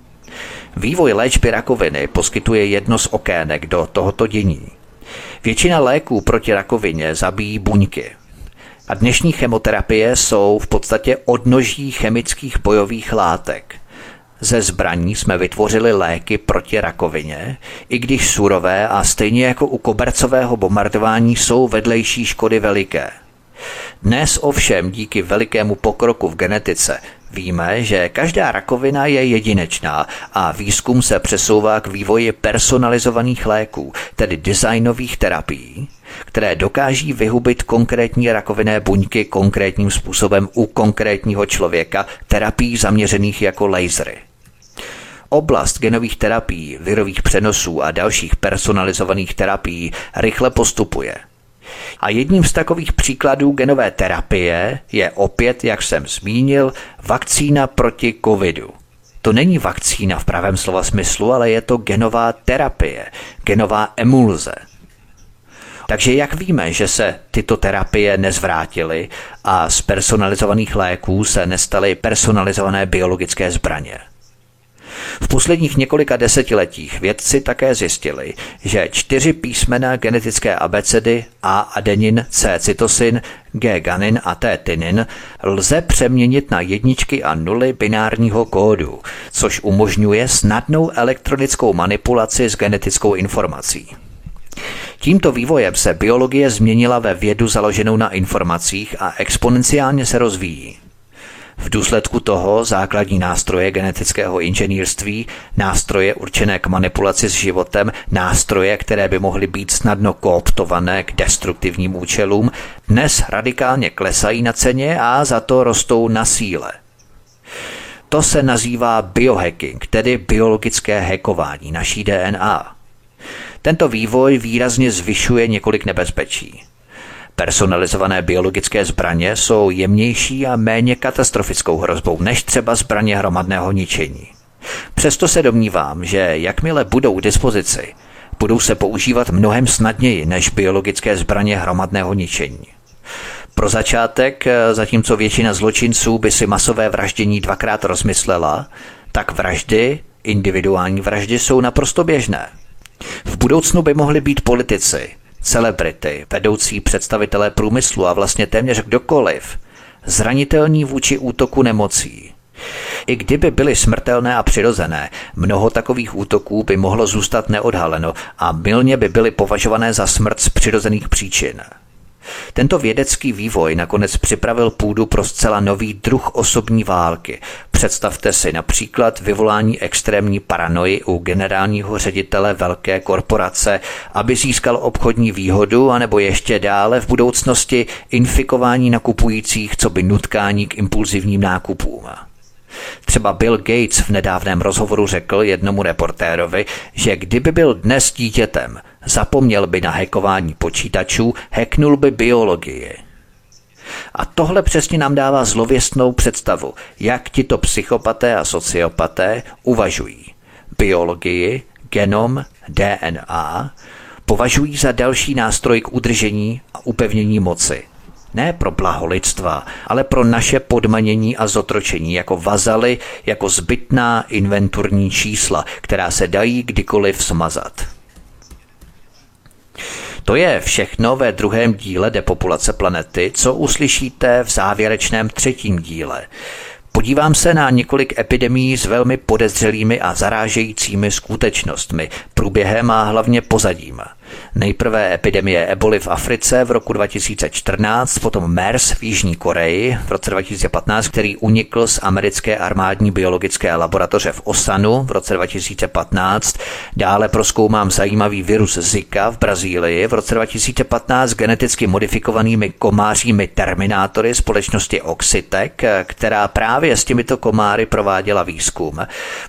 Vývoj léčby rakoviny poskytuje jedno z okének do tohoto dění. Většina léků proti rakovině zabíjí buňky. A dnešní chemoterapie jsou v podstatě odnoží chemických bojových látek. Ze zbraní jsme vytvořili léky proti rakovině, i když surové a stejně jako u kobercového bombardování jsou vedlejší škody veliké. Dnes ovšem díky velikému pokroku v genetice Víme, že každá rakovina je jedinečná a výzkum se přesouvá k vývoji personalizovaných léků, tedy designových terapií, které dokáží vyhubit konkrétní rakovinné buňky konkrétním způsobem u konkrétního člověka, terapií zaměřených jako lasery. Oblast genových terapií, virových přenosů a dalších personalizovaných terapií rychle postupuje – a jedním z takových příkladů genové terapie je opět, jak jsem zmínil, vakcína proti covidu. To není vakcína v pravém slova smyslu, ale je to genová terapie, genová emulze. Takže jak víme, že se tyto terapie nezvrátily a z personalizovaných léků se nestaly personalizované biologické zbraně? V posledních několika desetiletích vědci také zjistili, že čtyři písmena genetické abecedy A adenin, C cytosin, G ganin a T tinin lze přeměnit na jedničky a nuly binárního kódu, což umožňuje snadnou elektronickou manipulaci s genetickou informací. Tímto vývojem se biologie změnila ve vědu založenou na informacích a exponenciálně se rozvíjí. V důsledku toho základní nástroje genetického inženýrství, nástroje určené k manipulaci s životem, nástroje, které by mohly být snadno kooptované k destruktivním účelům, dnes radikálně klesají na ceně a za to rostou na síle. To se nazývá biohacking, tedy biologické hackování naší DNA. Tento vývoj výrazně zvyšuje několik nebezpečí. Personalizované biologické zbraně jsou jemnější a méně katastrofickou hrozbou než třeba zbraně hromadného ničení. Přesto se domnívám, že jakmile budou k dispozici, budou se používat mnohem snadněji než biologické zbraně hromadného ničení. Pro začátek, zatímco většina zločinců by si masové vraždění dvakrát rozmyslela, tak vraždy, individuální vraždy jsou naprosto běžné. V budoucnu by mohli být politici, celebrity, vedoucí představitelé průmyslu a vlastně téměř kdokoliv, zranitelní vůči útoku nemocí. I kdyby byly smrtelné a přirozené, mnoho takových útoků by mohlo zůstat neodhaleno a milně by byly považované za smrt z přirozených příčin. Tento vědecký vývoj nakonec připravil půdu pro zcela nový druh osobní války. Představte si například vyvolání extrémní paranoji u generálního ředitele velké korporace, aby získal obchodní výhodu, anebo ještě dále v budoucnosti infikování nakupujících, co by nutkání k impulzivním nákupům. Třeba Bill Gates v nedávném rozhovoru řekl jednomu reportérovi, že kdyby byl dnes dítětem, zapomněl by na hekování počítačů, heknul by biologii. A tohle přesně nám dává zlověstnou představu, jak tito psychopaté a sociopaté uvažují. Biologii, genom, DNA považují za další nástroj k udržení a upevnění moci. Ne pro blaho lidstva, ale pro naše podmanění a zotročení jako vazaly, jako zbytná inventurní čísla, která se dají kdykoliv smazat. To je všechno ve druhém díle depopulace planety, co uslyšíte v závěrečném třetím díle. Podívám se na několik epidemí s velmi podezřelými a zarážejícími skutečnostmi, průběhem a hlavně pozadím. Nejprve epidemie eboli v Africe v roku 2014, potom MERS v Jižní Koreji v roce 2015, který unikl z americké armádní biologické laboratoře v Osanu v roce 2015. Dále proskoumám zajímavý virus Zika v Brazílii v roce 2015 geneticky modifikovanými komářími terminátory společnosti Oxitec, která právě s těmito komáry prováděla výzkum.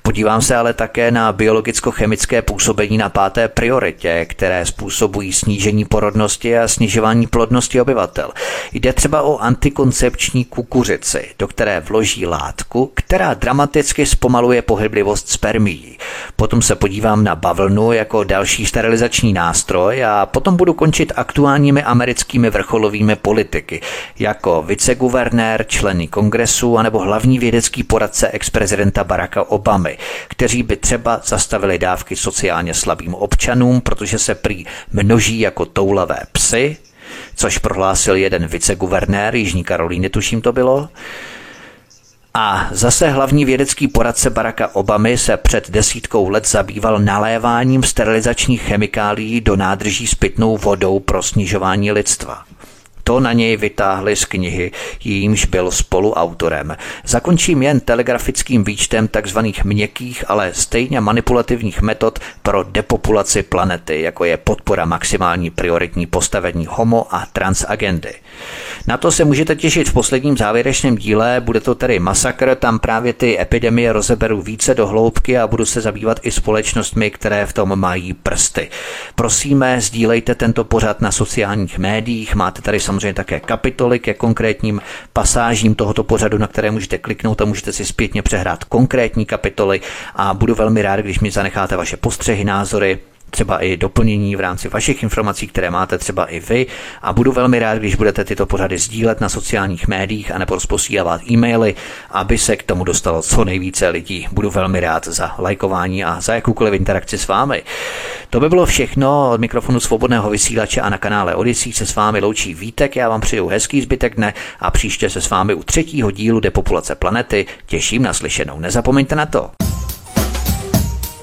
Podívám se ale také na biologicko-chemické působení na páté prioritě, které způsobují snížení porodnosti a snižování plodnosti obyvatel. Jde třeba o antikoncepční kukuřici, do které vloží látku, která dramaticky zpomaluje pohyblivost spermií. Potom se podívám na bavlnu jako další sterilizační nástroj a potom budu končit aktuálními americkými vrcholovými politiky, jako viceguvernér, členy kongresu anebo hlavní vědecký poradce ex-prezidenta Baracka Obamy, kteří by třeba zastavili dávky sociálně slabým občanům, protože se prý množí jako toulavé psy, což prohlásil jeden viceguvernér Jižní Karolíny, tuším to bylo. A zase hlavní vědecký poradce Baracka Obamy se před desítkou let zabýval naléváním sterilizačních chemikálií do nádrží s pitnou vodou pro snižování lidstva. To na něj vytáhli z knihy, jímž byl spoluautorem. Zakončím jen telegrafickým výčtem tzv. měkkých, ale stejně manipulativních metod pro depopulaci planety, jako je podpora maximální prioritní postavení homo a transagendy. Na to se můžete těšit v posledním závěrečném díle, bude to tedy masakr, tam právě ty epidemie rozeberu více do hloubky a budu se zabývat i společnostmi, které v tom mají prsty. Prosíme, sdílejte tento pořad na sociálních médiích, máte tady samozřejmě také kapitoly ke konkrétním pasážím tohoto pořadu, na které můžete kliknout a můžete si zpětně přehrát konkrétní kapitoly. A budu velmi rád, když mi zanecháte vaše postřehy, názory, třeba i doplnění v rámci vašich informací, které máte třeba i vy a budu velmi rád, když budete tyto pořady sdílet na sociálních médiích a nebo posílat e-maily, aby se k tomu dostalo co nejvíce lidí. Budu velmi rád za lajkování a za jakoukoliv interakci s vámi. To by bylo všechno od mikrofonu svobodného vysílače a na kanále Odyssey se s vámi loučí Vítek. Já vám přeju hezký zbytek dne a příště se s vámi u třetího dílu Depopulace planety těším na slyšenou. Nezapomeňte na to.